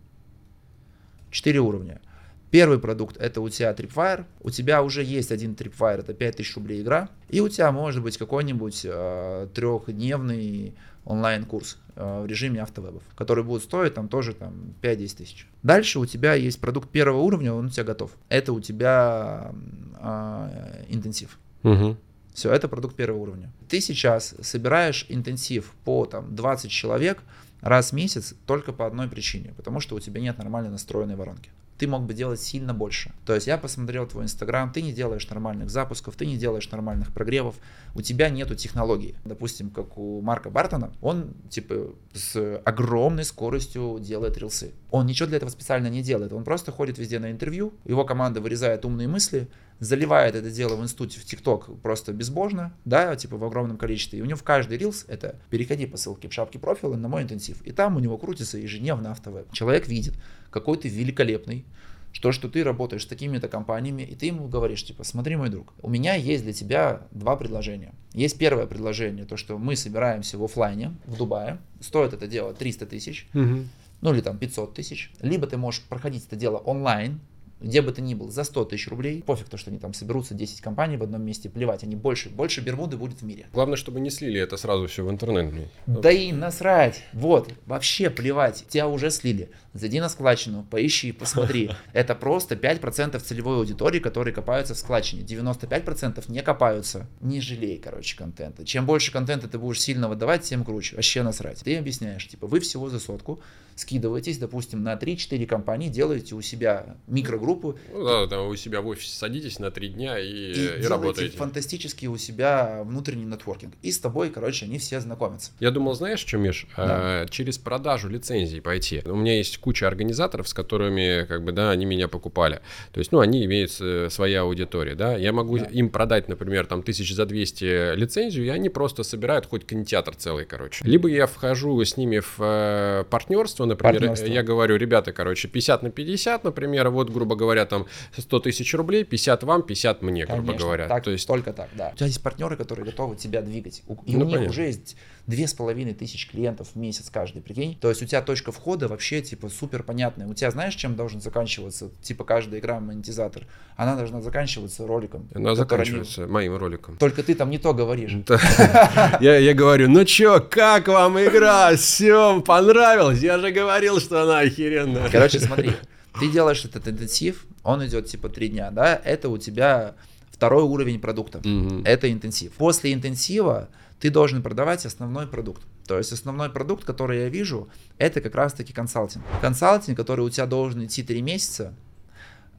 Четыре уровня. Первый продукт это у тебя Tripwire, у тебя уже есть один Tripwire, это 5000 рублей игра, и у тебя может быть какой-нибудь э, трехдневный онлайн-курс э, в режиме автовебов, который будет стоить там тоже там 5-10 тысяч. Дальше у тебя есть продукт первого уровня, он у тебя готов. Это у тебя э, интенсив. Угу. Все, это продукт первого уровня. Ты сейчас собираешь интенсив по там 20 человек раз в месяц только по одной причине, потому что у тебя нет нормально настроенной воронки ты мог бы делать сильно больше. То есть я посмотрел твой инстаграм, ты не делаешь нормальных запусков, ты не делаешь нормальных прогревов, у тебя нету технологии. Допустим, как у Марка Бартона, он типа с огромной скоростью делает рилсы. Он ничего для этого специально не делает, он просто ходит везде на интервью, его команда вырезает умные мысли, заливает это дело в институте, в ТикТок просто безбожно, да, типа в огромном количестве. И у него в каждый рилс это переходи по ссылке в шапке профиля на мой интенсив. И там у него крутится ежедневно автовеб. Человек видит, какой ты великолепный, что, что ты работаешь с такими-то компаниями, и ты ему говоришь, типа, смотри, мой друг, у меня есть для тебя два предложения. Есть первое предложение, то, что мы собираемся в офлайне в Дубае, стоит это дело 300 тысяч, угу. ну или там 500 тысяч, либо ты можешь проходить это дело онлайн, где бы ты ни был, за 100 тысяч рублей, пофиг то, что они там соберутся 10 компаний в одном месте, плевать, они больше, больше Бермуды будет в мире. Главное, чтобы не слили это сразу все в интернет. Да и насрать, вот, вообще плевать, тебя уже слили. Зайди на складчину, поищи, посмотри. Это просто 5% целевой аудитории, которые копаются в складчине. 95% не копаются. Не жалей, короче, контента. Чем больше контента ты будешь сильно выдавать, тем круче. Вообще насрать. Ты объясняешь, типа, вы всего за сотку скидываетесь, допустим, на 3-4 компании, делаете у себя микрогруппу. Ну да, там у себя в офисе садитесь на 3 дня и, и, и работаете. фантастически у себя внутренний нетворкинг. И с тобой, короче, они все знакомятся. Я думал, знаешь, что, Миш? Да. А, через продажу лицензий пойти. У меня есть куча организаторов, с которыми, как бы, да, они меня покупали. То есть, ну, они имеют э, своя аудитория, да. Я могу да. им продать, например, там, тысяч за 200 лицензию, и они просто собирают хоть кинотеатр целый, короче. Либо я вхожу с ними в э, партнерство, например, я говорю, ребята, короче, 50 на 50, например, вот, грубо говоря, там, 100 тысяч рублей, 50 вам, 50 мне, Конечно, грубо говоря. Так, То есть... Только так, да. У тебя есть партнеры, которые готовы тебя двигать. И ну, у них понятно. уже есть две с половиной тысяч клиентов в месяц каждый, прикинь. То есть у тебя точка входа вообще типа супер понятная. У тебя знаешь, чем должен заканчиваться типа каждая игра монетизатор? Она должна заканчиваться роликом. Она заканчивается не... моим роликом. Только ты там не то говоришь. Я, я говорю, ну чё, как вам игра? Все, понравилось? Я же говорил, что она охеренная. Короче, смотри, ты делаешь этот интенсив, он идет типа три дня, да, это у тебя второй уровень продукта, угу. это интенсив. После интенсива ты должен продавать основной продукт. То есть основной продукт, который я вижу, это как раз-таки консалтинг. Консалтинг, который у тебя должен идти 3 месяца,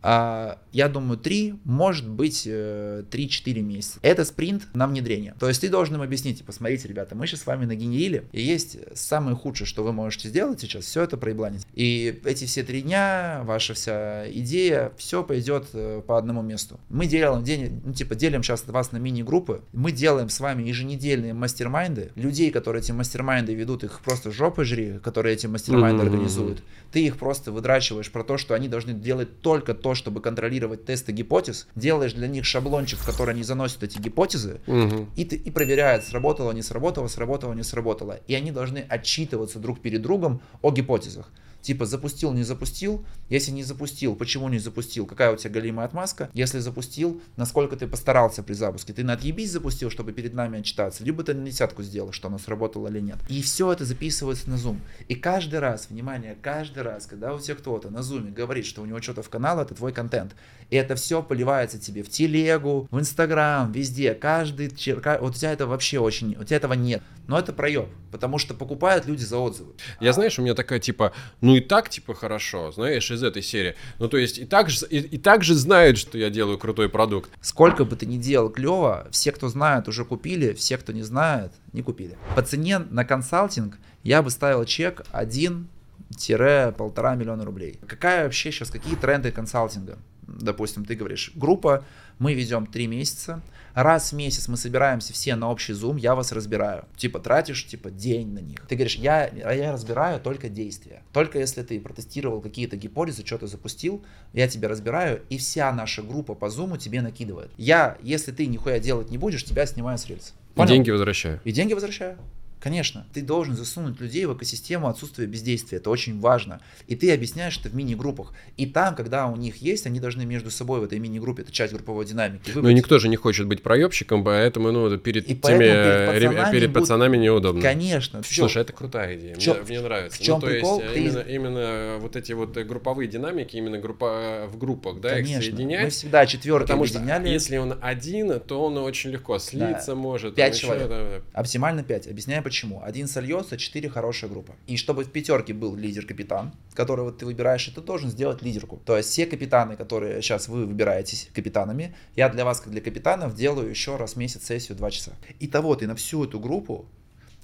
А, я думаю, 3, может быть, 3-4 э, месяца. Это спринт на внедрение. То есть ты должен им объяснить, типа, смотрите, ребята, мы сейчас с вами нагенерили, и есть самое худшее, что вы можете сделать сейчас, все это проебланить. И эти все три дня, ваша вся идея, все пойдет э, по одному месту. Мы делаем, день, ну, типа, делим сейчас вас на мини-группы, мы делаем с вами еженедельные мастер-майнды, людей, которые эти мастер-майнды ведут, их просто жопы жри, которые эти мастер-майнды mm-hmm. организуют. Ты их просто выдрачиваешь про то, что они должны делать только то, чтобы контролировать тесты гипотез, делаешь для них шаблончик, в который они заносят эти гипотезы, угу. и, ты, и проверяют, сработало, не сработало, сработало, не сработало. И они должны отчитываться друг перед другом о гипотезах. Типа запустил, не запустил. Если не запустил, почему не запустил? Какая у тебя галимая отмазка? Если запустил, насколько ты постарался при запуске? Ты на отъебись запустил, чтобы перед нами отчитаться? Либо ты на десятку сделал, что оно сработало или нет. И все это записывается на Zoom. И каждый раз, внимание, каждый раз, когда у тебя кто-то на Zoom говорит, что у него что-то в канал, это твой контент. И это все поливается тебе в телегу, в Инстаграм, везде. Каждый, вот у тебя это вообще очень, у тебя этого нет. Но это проеб, потому что покупают люди за отзывы. Я, знаешь, у меня такая типа, ну и так типа хорошо, знаешь, из этой серии. Ну то есть и так же, и, и так же знают, что я делаю крутой продукт. Сколько бы ты ни делал клево, все, кто знает, уже купили, все, кто не знает, не купили. По цене на консалтинг я бы ставил чек 1 полтора миллиона рублей. Какая вообще сейчас, какие тренды консалтинга? Допустим, ты говоришь, группа, мы ведем три месяца, раз в месяц мы собираемся все на общий зум, я вас разбираю. Типа тратишь, типа день на них. Ты говоришь, я, я разбираю только действия. Только если ты протестировал какие-то гипотезы, что-то запустил, я тебя разбираю, и вся наша группа по зуму тебе накидывает. Я, если ты нихуя делать не будешь, тебя снимаю с рельс. И деньги возвращаю. И деньги возвращаю. Конечно, ты должен засунуть людей в экосистему отсутствия бездействия. Это очень важно. И ты объясняешь это в мини-группах. И там, когда у них есть, они должны между собой в этой мини-группе, это часть групповой динамики. Выбрать. Но никто же не хочет быть проебщиком, поэтому ну, перед, и теми, перед пацанами, перед пацанами будут... неудобно. Конечно. Слушай, это крутая идея. Мне, мне нравится. В чем ну, то прикол? Есть, ты... именно, именно вот эти вот групповые динамики, именно группа в группах, да, Конечно. их соединять. Мы всегда четверки Потому объединяли. что если он один, то он очень легко слиться да. может. Пять человек. Еще, да. Оптимально пять. Объясняю почему. Один сольет льется 4 хорошая группа. И чтобы в пятерке был лидер-капитан, которого ты выбираешь, и ты должен сделать лидерку. То есть все капитаны, которые сейчас вы выбираетесь капитанами, я для вас, как для капитанов, делаю еще раз в месяц сессию 2 часа. И того ты на всю эту группу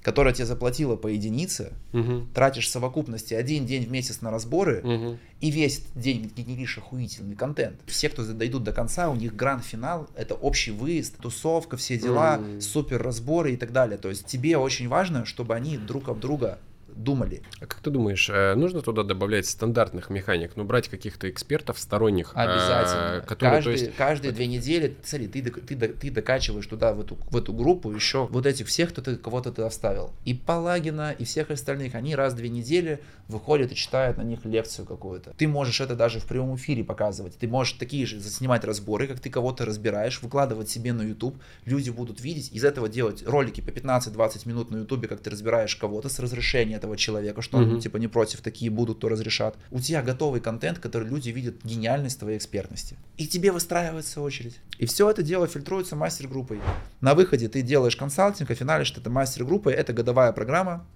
которая тебе заплатила по единице, угу. тратишь в совокупности один день в месяц на разборы, угу. и весь день генеришь охуительный контент. Все, кто дойдут до конца, у них гранд-финал, это общий выезд, тусовка, все дела, угу. супер разборы и так далее. То есть тебе очень важно, чтобы они друг об друга думали. А как ты думаешь, э, нужно туда добавлять стандартных механик, ну брать каких-то экспертов сторонних? Э, Обязательно. Которые, каждый, есть... Каждые две недели, смотри, ты, ты, ты докачиваешь туда, в эту, в эту группу еще вот этих всех, кто ты, кого-то ты оставил. И Палагина, и всех остальных, они раз в две недели выходят и читают на них лекцию какую-то. Ты можешь это даже в прямом эфире показывать. Ты можешь такие же снимать разборы, как ты кого-то разбираешь, выкладывать себе на YouTube. Люди будут видеть, из этого делать ролики по 15-20 минут на YouTube, как ты разбираешь кого-то с разрешения этого человека, что mm-hmm. он типа не против, такие будут, то разрешат. У тебя готовый контент, который люди видят гениальность твоей экспертности. И тебе выстраивается очередь. И все это дело фильтруется мастер-группой. На выходе ты делаешь консалтинг, а финалишь это мастер-группой. Это годовая программа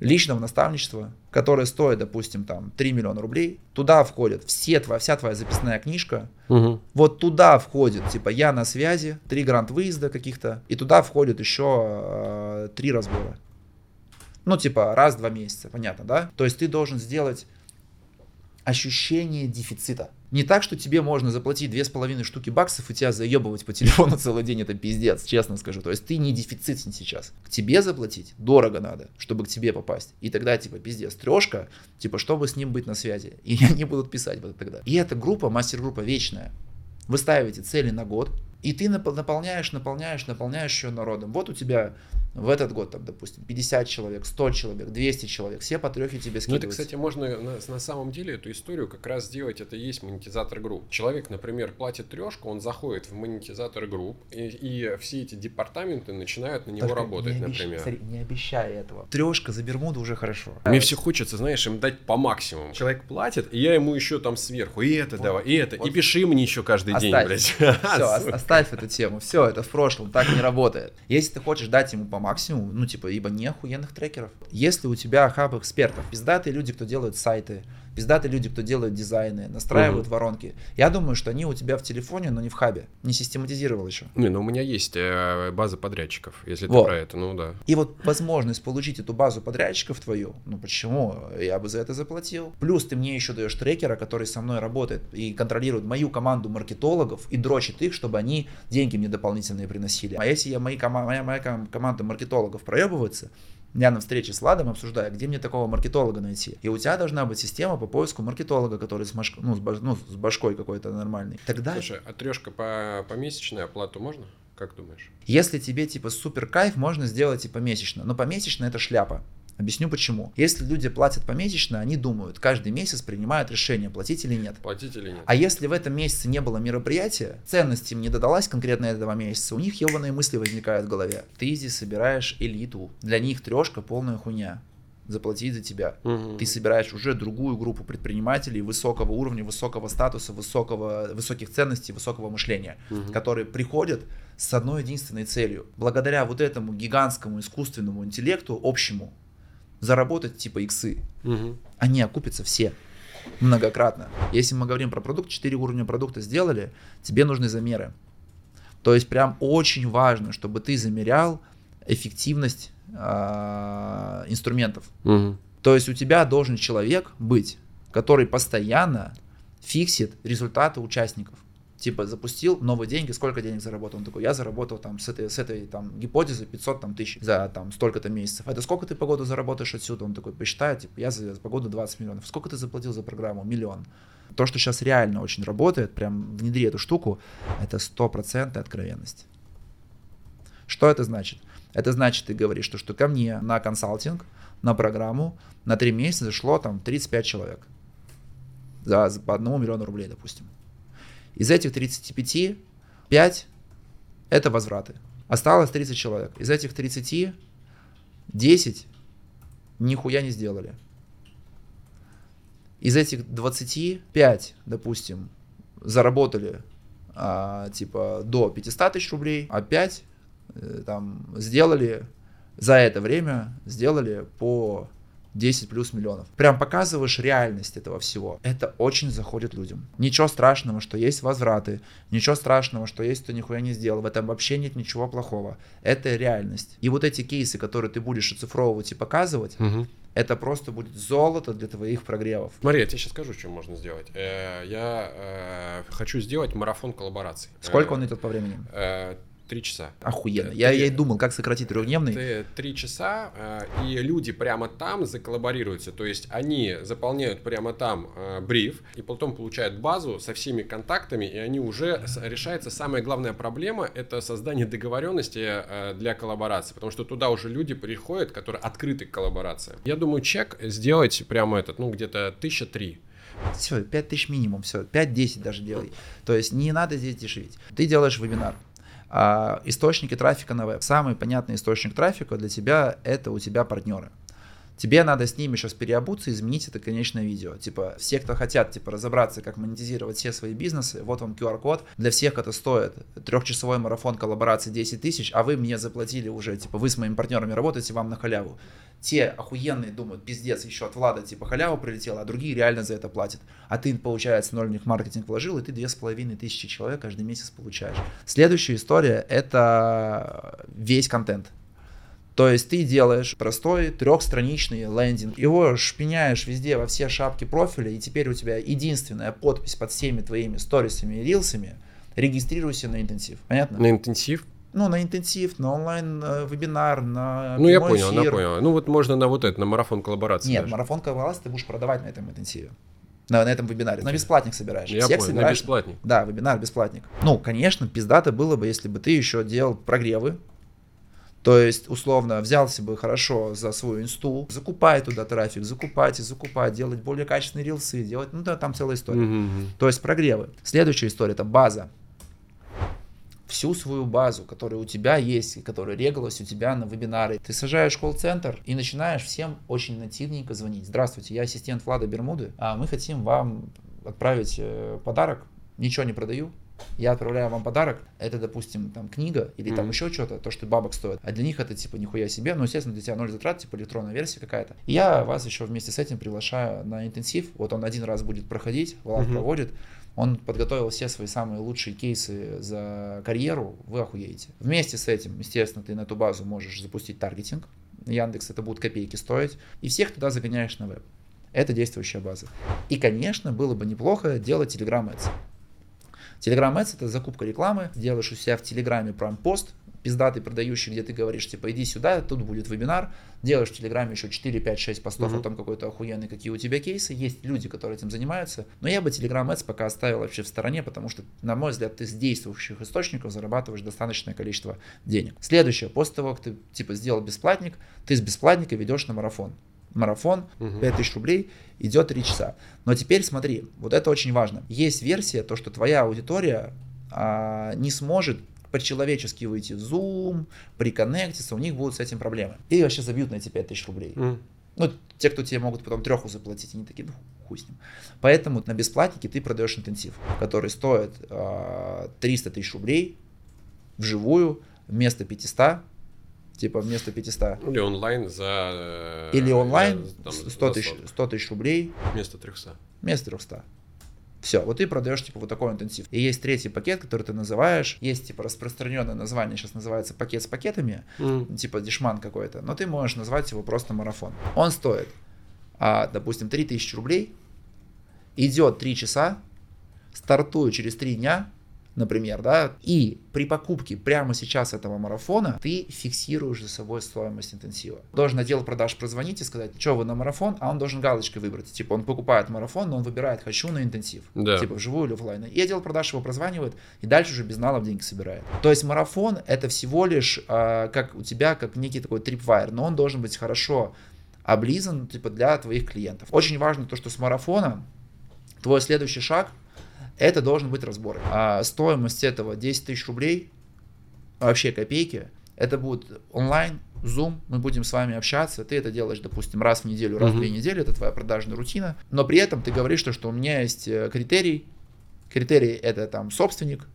личного наставничества, которое стоит, допустим, там 3 миллиона рублей. Туда входит все твоя, вся твоя записная книжка. Угу. Вот туда входит, типа, я на связи, три грант выезда каких-то, и туда входит еще э, три разбора. Ну, типа, раз в два месяца, понятно, да? То есть ты должен сделать ощущение дефицита. Не так, что тебе можно заплатить две с половиной штуки баксов и тебя заебывать по телефону целый день, это пиздец, честно скажу. То есть ты не дефицитен сейчас. К тебе заплатить дорого надо, чтобы к тебе попасть. И тогда типа пиздец, трешка, типа чтобы с ним быть на связи. И они будут писать вот тогда. И эта группа, мастер-группа вечная. Вы ставите цели на год, и ты наполняешь, наполняешь, наполняешь ее народом. Вот у тебя в этот год, там, допустим, 50 человек, 100 человек, 200 человек, все по трехе тебе скидываются. Ну, это, кстати, можно на, на самом деле эту историю как раз сделать, это и есть монетизатор групп. Человек, например, платит трешку, он заходит в монетизатор групп, и, и все эти департаменты начинают на него Только работать, не обещ... например. Смотри, не обещай этого. Трешка за Бермуду уже хорошо. Мне все хочется, знаешь, им дать по максимуму. Человек платит, и я ему еще там сверху, и это вот, давай, и это, вот. и пиши мне еще каждый оставь. день, блядь. Все, оставь эту тему, все, это в прошлом, так не работает. Если ты хочешь дать ему по максимуму, ну, типа, ибо не охуенных трекеров. Если у тебя хаб экспертов, пиздатые люди, кто делают сайты, пиздатые люди, кто делают дизайны, настраивают угу. воронки. Я думаю, что они у тебя в телефоне, но не в хабе. Не систематизировал еще. Не, ну у меня есть э, база подрядчиков, если вот. ты про это, ну да. И вот возможность получить эту базу подрядчиков твою, ну почему? Я бы за это заплатил. Плюс ты мне еще даешь трекера, который со мной работает и контролирует мою команду маркетологов и дрочит их, чтобы они деньги мне дополнительные приносили. А если я мои моя, моя команда маркетологов проебывается, я на встрече с Ладом обсуждаю, где мне такого маркетолога найти. И у тебя должна быть система по поиску маркетолога, который с, маш... ну, с, баш... ну, с башкой какой-то нормальный. Тогда... Слушай, а трешка по, по месячной оплату можно? Как думаешь? Если тебе типа супер кайф, можно сделать и помесячно. Но помесячно это шляпа. Объясню почему. Если люди платят помесячно, они думают, каждый месяц принимают решение, платить или нет. Платить или нет. А если в этом месяце не было мероприятия, ценность им не додалась конкретно этого месяца, у них ебаные мысли возникают в голове. Ты здесь собираешь элиту. Для них трешка полная хуйня заплатить за тебя. Угу. Ты собираешь уже другую группу предпринимателей высокого уровня, высокого статуса, высокого, высоких ценностей, высокого мышления, угу. которые приходят с одной единственной целью. Благодаря вот этому гигантскому искусственному интеллекту общему, заработать типа иксы. Угу. Они окупятся все многократно. Если мы говорим про продукт, 4 уровня продукта сделали, тебе нужны замеры. То есть прям очень важно, чтобы ты замерял эффективность э, инструментов. Угу. То есть у тебя должен человек быть, который постоянно фиксит результаты участников типа запустил новые деньги, сколько денег заработал? Он такой, я заработал там с этой, с этой там гипотезы 500 там, тысяч за там столько-то месяцев. Это сколько ты по году заработаешь отсюда? Он такой посчитает, типа, я за, по 20 миллионов. Сколько ты заплатил за программу? Миллион. То, что сейчас реально очень работает, прям внедри эту штуку, это стопроцентная откровенность. Что это значит? Это значит, ты говоришь, что, что ко мне на консалтинг, на программу на 3 месяца зашло там 35 человек. За, за по одному миллиону рублей, допустим. Из этих 35, 5 это возвраты. Осталось 30 человек. Из этих 30, 10 нихуя не сделали. Из этих 25, допустим, заработали а, типа до 500 тысяч рублей, а 5 э, там сделали за это время, сделали по 10 плюс миллионов. Прям показываешь реальность этого всего. Это очень заходит людям. Ничего страшного, что есть возвраты. Ничего страшного, что есть кто нихуя не сделал. В этом вообще нет ничего плохого. Это реальность. И вот эти кейсы, которые ты будешь оцифровывать и показывать, угу. это просто будет золото для твоих прогревов. Смотри, я тебе сейчас скажу, что можно сделать. Э, я э, хочу сделать марафон коллабораций. Сколько он идет по времени? Э, Три часа. Охуенно. Я, я и думал, как сократить трехдневный. Три часа, э, и люди прямо там заколлаборируются. То есть они заполняют прямо там э, бриф, и потом получают базу со всеми контактами, и они уже решается самая главная проблема это создание договоренности э, для коллаборации. Потому что туда уже люди приходят, которые открыты к коллаборации. Я думаю, чек сделать прямо этот, ну, где-то тысяча три. Все, 5 тысяч минимум, все, 5-10 даже делай. То есть не надо здесь дешевить. Ты делаешь вебинар, а, источники трафика на веб. Самый понятный источник трафика для тебя это у тебя партнеры. Тебе надо с ними сейчас переобуться и изменить это конечное видео. Типа, все, кто хотят, типа, разобраться, как монетизировать все свои бизнесы, вот вам QR-код. Для всех это стоит трехчасовой марафон коллаборации 10 тысяч, а вы мне заплатили уже, типа, вы с моими партнерами работаете, вам на халяву. Те охуенные думают, пиздец, еще от Влада, типа, халява прилетела, а другие реально за это платят. А ты, получается, ноль в них маркетинг вложил, и ты две с половиной тысячи человек каждый месяц получаешь. Следующая история — это весь контент. То есть ты делаешь простой трехстраничный лендинг, его шпиняешь везде во все шапки профиля, и теперь у тебя единственная подпись под всеми твоими сторисами и рилсами, регистрируйся на интенсив. Понятно? На интенсив? Ну, на интенсив, на онлайн-вебинар, на Ну, я понял, эфир. я понял. Ну, вот можно на вот это, на марафон коллаборации. Нет, даже. марафон коллаборации ты будешь продавать на этом интенсиве. На, на этом вебинаре. На бесплатник собираешь. Я Всех понял, собираешь. на бесплатник. Да, вебинар бесплатник. Ну, конечно, пиздато было бы, если бы ты еще делал прогревы, то есть, условно, взялся бы хорошо за свою инсту, закупай туда трафик, закупать и закупать, делать более качественные рилсы, делать, ну да, там целая история. Mm-hmm. То есть прогревы. Следующая история это база. Всю свою базу, которая у тебя есть, которая регалась у тебя на вебинары. Ты сажаешь колл-центр и начинаешь всем очень нативненько звонить. Здравствуйте, я ассистент Влада Бермуды, а мы хотим вам отправить э, подарок. Ничего не продаю, я отправляю вам подарок, это, допустим, там книга или mm-hmm. там еще что-то, то, что бабок стоит, а для них это типа нихуя себе, ну, естественно, для тебя ноль затрат, типа электронная версия какая-то. И я вас еще вместе с этим приглашаю на интенсив, вот он один раз будет проходить, Влад mm-hmm. проводит, он подготовил все свои самые лучшие кейсы за карьеру, вы охуеете. Вместе с этим, естественно, ты на эту базу можешь запустить таргетинг, Яндекс это будут копейки стоить, и всех туда загоняешь на веб. Это действующая база. И, конечно, было бы неплохо делать Telegram Ads. Telegram Ads это закупка рекламы, делаешь у себя в Телеграме прям пост, пиздатый продающий, где ты говоришь, типа, иди сюда, тут будет вебинар, делаешь в Телеграме еще 4, 5, 6 постов, mm-hmm. а там какой-то охуенный, какие у тебя кейсы, есть люди, которые этим занимаются, но я бы Telegram Ads пока оставил вообще в стороне, потому что, на мой взгляд, ты с действующих источников зарабатываешь достаточное количество денег. Следующее, после того, как ты, типа, сделал бесплатник, ты с бесплатника ведешь на марафон марафон, угу. 5000 рублей, идет 3 часа. Но теперь смотри, вот это очень важно. Есть версия, то, что твоя аудитория а, не сможет по-человечески выйти в Zoom, приконнектиться, у них будут с этим проблемы. И вообще забьют на эти 5000 рублей. Mm. Ну, те, кто тебе могут потом треху заплатить, они такие, ну, хуй с ним. Поэтому на бесплатнике ты продаешь интенсив, который стоит э, 300 тысяч рублей вживую вместо 500 типа вместо 500. Или онлайн за... Э, Или онлайн я, там, 100, тысяч, 100 тысяч рублей. Вместо 300. Вместо 300. Все, вот ты продаешь типа вот такой интенсив. И есть третий пакет, который ты называешь. Есть типа распространенное название, сейчас называется пакет с пакетами, mm. типа дешман какой-то. Но ты можешь назвать его просто марафон. Он стоит, а, допустим, 3000 рублей, идет 3 часа, стартует через 3 дня, например, да, и при покупке прямо сейчас этого марафона ты фиксируешь за собой стоимость интенсива. Должен отдел продаж прозвонить и сказать, что вы на марафон, а он должен галочкой выбрать. Типа он покупает марафон, но он выбирает, хочу на интенсив. Да. Типа вживую или офлайн. И отдел продаж его прозванивает, и дальше уже без налов деньги собирает. То есть марафон это всего лишь э, как у тебя, как некий такой трипвайр, но он должен быть хорошо облизан типа для твоих клиентов. Очень важно то, что с марафона твой следующий шаг – это должен быть разбор. А стоимость этого 10 тысяч рублей, вообще копейки, это будет онлайн, Zoom, мы будем с вами общаться, ты это делаешь, допустим, раз в неделю, раз uh-huh. в две недели, это твоя продажная рутина, но при этом ты говоришь, что, что у меня есть э, критерий, критерий это там собственник.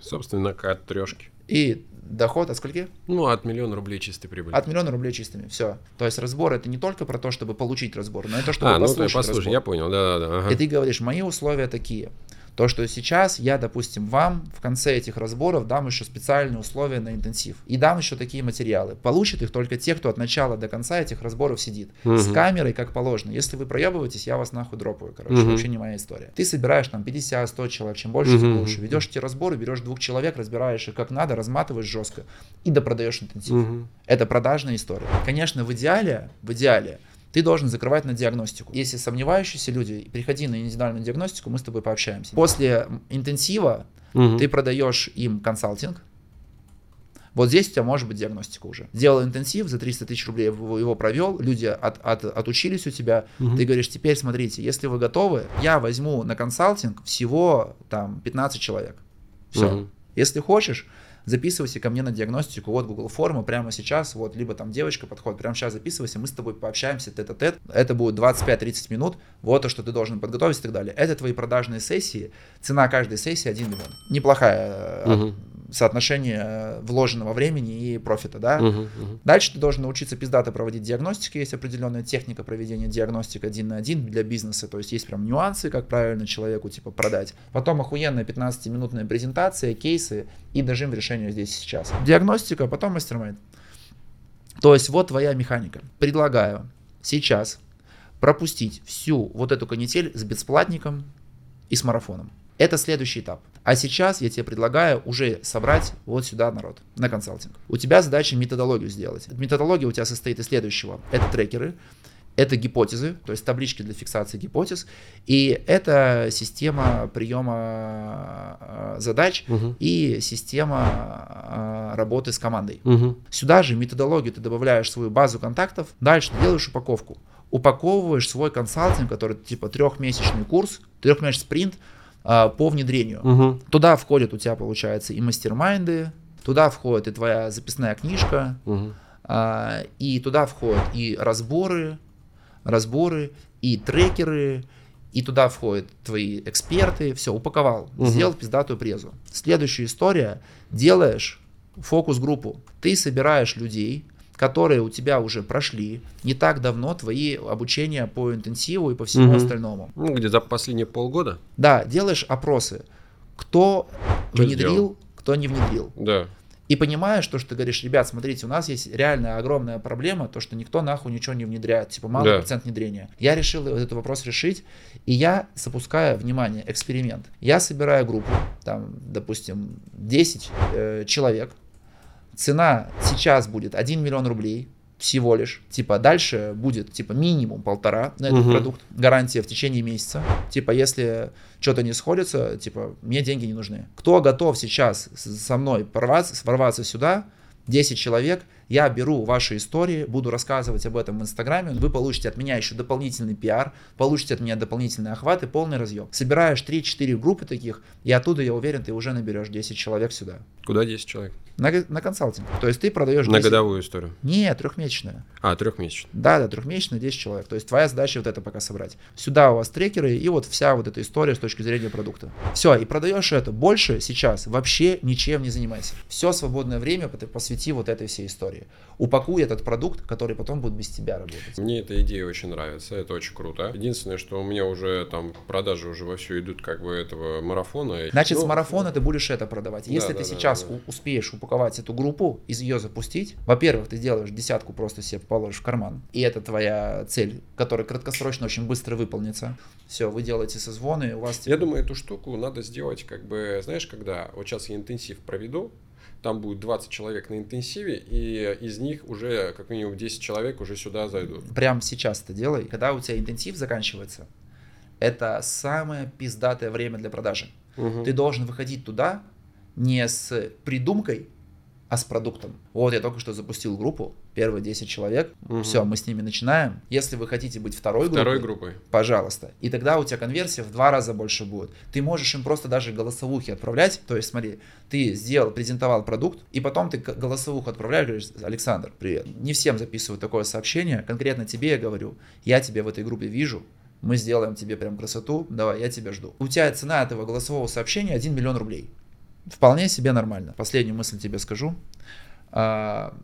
Собственник от трешки. И доход от скольки? Ну, от миллиона рублей чистой прибыли. От миллиона рублей чистыми, все. То есть разбор это не только про то, чтобы получить разбор, но это чтобы а, послушать ну, послушай, разбор. я понял, да-да-да. Ага. И ты говоришь, мои условия такие. То, что сейчас я, допустим, вам в конце этих разборов дам еще специальные условия на интенсив. И дам еще такие материалы. Получат их только те, кто от начала до конца этих разборов сидит. Угу. С камерой, как положено. Если вы проебываетесь, я вас нахуй дропаю, короче. Угу. Вообще не моя история. Ты собираешь там 50-100 человек, чем больше, угу. тем лучше. Ведешь эти разборы, берешь двух человек, разбираешь их как надо, разматываешь жестко и допродаешь интенсив. Угу. Это продажная история. Конечно, в идеале, в идеале, ты должен закрывать на диагностику. Если сомневающиеся люди, приходи на индивидуальную диагностику, мы с тобой пообщаемся. После интенсива угу. ты продаешь им консалтинг, вот здесь у тебя может быть диагностика уже. Сделал интенсив, за 300 тысяч рублей его провел, люди от, от, отучились у тебя. Угу. Ты говоришь, теперь смотрите, если вы готовы, я возьму на консалтинг всего там 15 человек. Все. Угу. Если хочешь, записывайся ко мне на диагностику, вот Google форма прямо сейчас, вот, либо там девочка подходит, прямо сейчас записывайся, мы с тобой пообщаемся тет-а-тет, это будет 25-30 минут, вот то, что ты должен подготовить и так далее. Это твои продажные сессии, цена каждой сессии 1 миллион. Неплохая угу соотношение э, вложенного времени и профита, да. Uh-huh, uh-huh. Дальше ты должен научиться пиздато проводить диагностику, есть определенная техника проведения диагностики один на один для бизнеса, то есть есть прям нюансы, как правильно человеку типа продать. Потом охуенная 15-минутная презентация, кейсы и дожим решения здесь и сейчас. Диагностика, а потом мастер То есть вот твоя механика. Предлагаю сейчас пропустить всю вот эту канитель с бесплатником и с марафоном. Это следующий этап. А сейчас я тебе предлагаю уже собрать вот сюда народ на консалтинг. У тебя задача методологию сделать. Методология у тебя состоит из следующего. Это трекеры, это гипотезы, то есть таблички для фиксации гипотез, и это система приема э, задач угу. и система э, работы с командой. Угу. Сюда же методологию ты добавляешь свою базу контактов, дальше ты делаешь упаковку. Упаковываешь свой консалтинг, который типа трехмесячный курс, трехмесячный спринт, а, по внедрению. Угу. Туда входят у тебя, получается, и мастер-майнды, туда входит и твоя записная книжка, угу. а, и туда входят и разборы, разборы, и трекеры, и туда входят твои эксперты, все, упаковал, угу. сделал пиздатую презу. Следующая история, делаешь фокус-группу. Ты собираешь людей, которые у тебя уже прошли не так давно твои обучения по интенсиву и по всему угу. остальному. Ну, где-то последние полгода? Да, делаешь опросы. Кто, кто внедрил, сделал? кто не внедрил. Да. И понимаешь то, что ты говоришь, ребят, смотрите, у нас есть реальная огромная проблема, то, что никто нахуй ничего не внедряет, типа малый да. процент внедрения. Я решил этот вопрос решить, и я запускаю, внимание, эксперимент. Я собираю группу, там, допустим, 10 э, человек, цена сейчас будет 1 миллион рублей, всего лишь. Типа дальше будет типа минимум полтора на этот угу. продукт. Гарантия в течение месяца. Типа если что-то не сходится, типа мне деньги не нужны. Кто готов сейчас со мной порваться, ворваться сюда, 10 человек, я беру ваши истории, буду рассказывать об этом в Инстаграме, вы получите от меня еще дополнительный пиар, получите от меня дополнительный охват и полный разъем. Собираешь 3-4 группы таких, и оттуда, я уверен, ты уже наберешь 10 человек сюда. Куда 10 человек? На, на консалтинг. То есть ты продаешь... 10... На годовую историю? Нет, трехмесячную. А, трехмесячную. Да, да, трехмесячную 10 человек. То есть твоя задача вот это пока собрать. Сюда у вас трекеры и вот вся вот эта история с точки зрения продукта. Все, и продаешь это. Больше сейчас вообще ничем не занимайся. Все свободное время посвяти вот этой всей истории упакуй этот продукт, который потом будет без тебя работать. Мне эта идея очень нравится, это очень круто. Единственное, что у меня уже там продажи уже вовсю идут как бы этого марафона. Значит, ну, с марафона ты будешь это продавать. Если да, ты да, сейчас да, да. успеешь упаковать эту группу, из ее запустить, во-первых, ты делаешь десятку просто себе положишь в карман, и это твоя цель, которая краткосрочно очень быстро выполнится. Все, вы делаете созвоны, у вас... Я думаю, эту штуку надо сделать как бы, знаешь, когда вот сейчас я интенсив проведу, там будет 20 человек на интенсиве, и из них уже как минимум 10 человек уже сюда зайдут. Прям сейчас это делай. Когда у тебя интенсив заканчивается, это самое пиздатое время для продажи. Угу. Ты должен выходить туда не с придумкой, а с продуктом. Вот я только что запустил группу, первые 10 человек, угу. все, мы с ними начинаем. Если вы хотите быть второй, второй группой, группой, пожалуйста. И тогда у тебя конверсия в два раза больше будет. Ты можешь им просто даже голосовухи отправлять. То есть, смотри, ты сделал, презентовал продукт, и потом ты голосовуху отправляешь, говоришь, Александр, привет. Не всем записываю такое сообщение, конкретно тебе я говорю, я тебя в этой группе вижу, мы сделаем тебе прям красоту, давай, я тебя жду. У тебя цена этого голосового сообщения 1 миллион рублей. Вполне себе нормально. Последнюю мысль тебе скажу. А,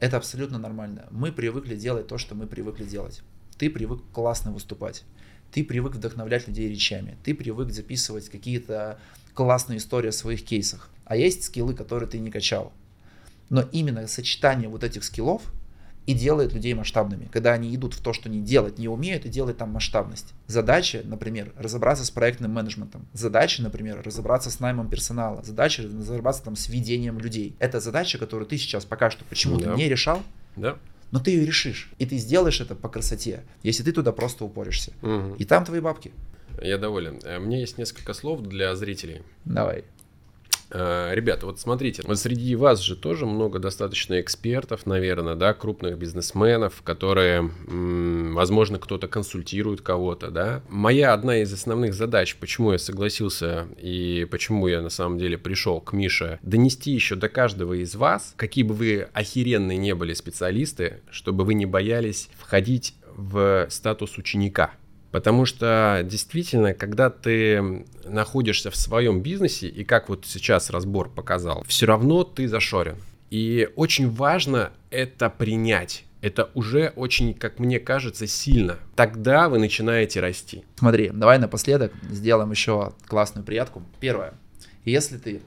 это абсолютно нормально. Мы привыкли делать то, что мы привыкли делать. Ты привык классно выступать. Ты привык вдохновлять людей речами. Ты привык записывать какие-то классные истории о своих кейсах. А есть скиллы, которые ты не качал. Но именно сочетание вот этих скиллов – и делает людей масштабными. Когда они идут в то, что они делать не умеют, и делают там масштабность. Задача, например, разобраться с проектным менеджментом. Задача, например, разобраться с наймом персонала. Задача разобраться там с ведением людей. Это задача, которую ты сейчас пока что почему-то да. не решал. Да. Но ты ее решишь. И ты сделаешь это по красоте, если ты туда просто упоришься. Угу. И там твои бабки. Я доволен. Э, мне есть несколько слов для зрителей. Давай. Э, ребята, вот смотрите, вот среди вас же тоже много достаточно экспертов, наверное, да, крупных бизнесменов, которые, возможно, кто-то консультирует кого-то, да. Моя одна из основных задач, почему я согласился и почему я на самом деле пришел к Мише, донести еще до каждого из вас, какие бы вы охеренные не были специалисты, чтобы вы не боялись входить в статус ученика. Потому что действительно, когда ты находишься в своем бизнесе, и как вот сейчас разбор показал, все равно ты зашорен. И очень важно это принять. Это уже очень, как мне кажется, сильно. Тогда вы начинаете расти. Смотри, давай напоследок сделаем еще классную приятку. Первое. Если ты,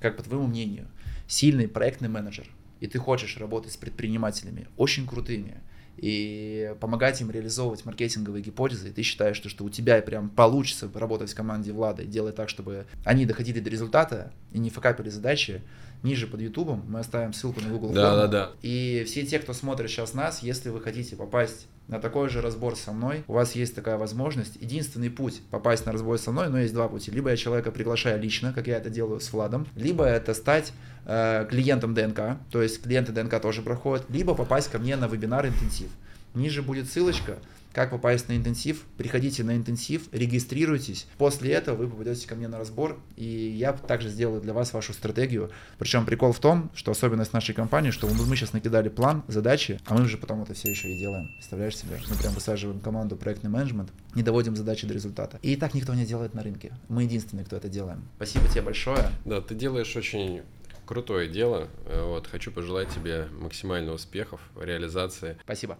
как по твоему мнению, сильный проектный менеджер, и ты хочешь работать с предпринимателями, очень крутыми, и помогать им реализовывать маркетинговые гипотезы, и ты считаешь, что, что у тебя прям получится работать в команде Влада и делать так, чтобы они доходили до результата и не факапили задачи, ниже под Ютубом мы оставим ссылку на Google да, да, да. И все те, кто смотрит сейчас нас, если вы хотите попасть на такой же разбор со мной, у вас есть такая возможность. Единственный путь попасть на разбор со мной, но есть два пути. Либо я человека приглашаю лично, как я это делаю с Владом, либо это стать э, клиентом ДНК, то есть клиенты ДНК тоже проходят, либо попасть ко мне на вебинар интенсив. Ниже будет ссылочка, как попасть на интенсив. Приходите на интенсив, регистрируйтесь. После этого вы попадете ко мне на разбор, и я также сделаю для вас вашу стратегию. Причем прикол в том, что особенность нашей компании, что мы сейчас накидали план, задачи, а мы уже потом это все еще и делаем. Представляешь себе? Мы прям высаживаем команду проектный менеджмент, не доводим задачи до результата. И так никто не делает на рынке. Мы единственные, кто это делаем. Спасибо тебе большое. Да, ты делаешь очень крутое дело. Вот, хочу пожелать тебе максимальных успехов, реализации. Спасибо.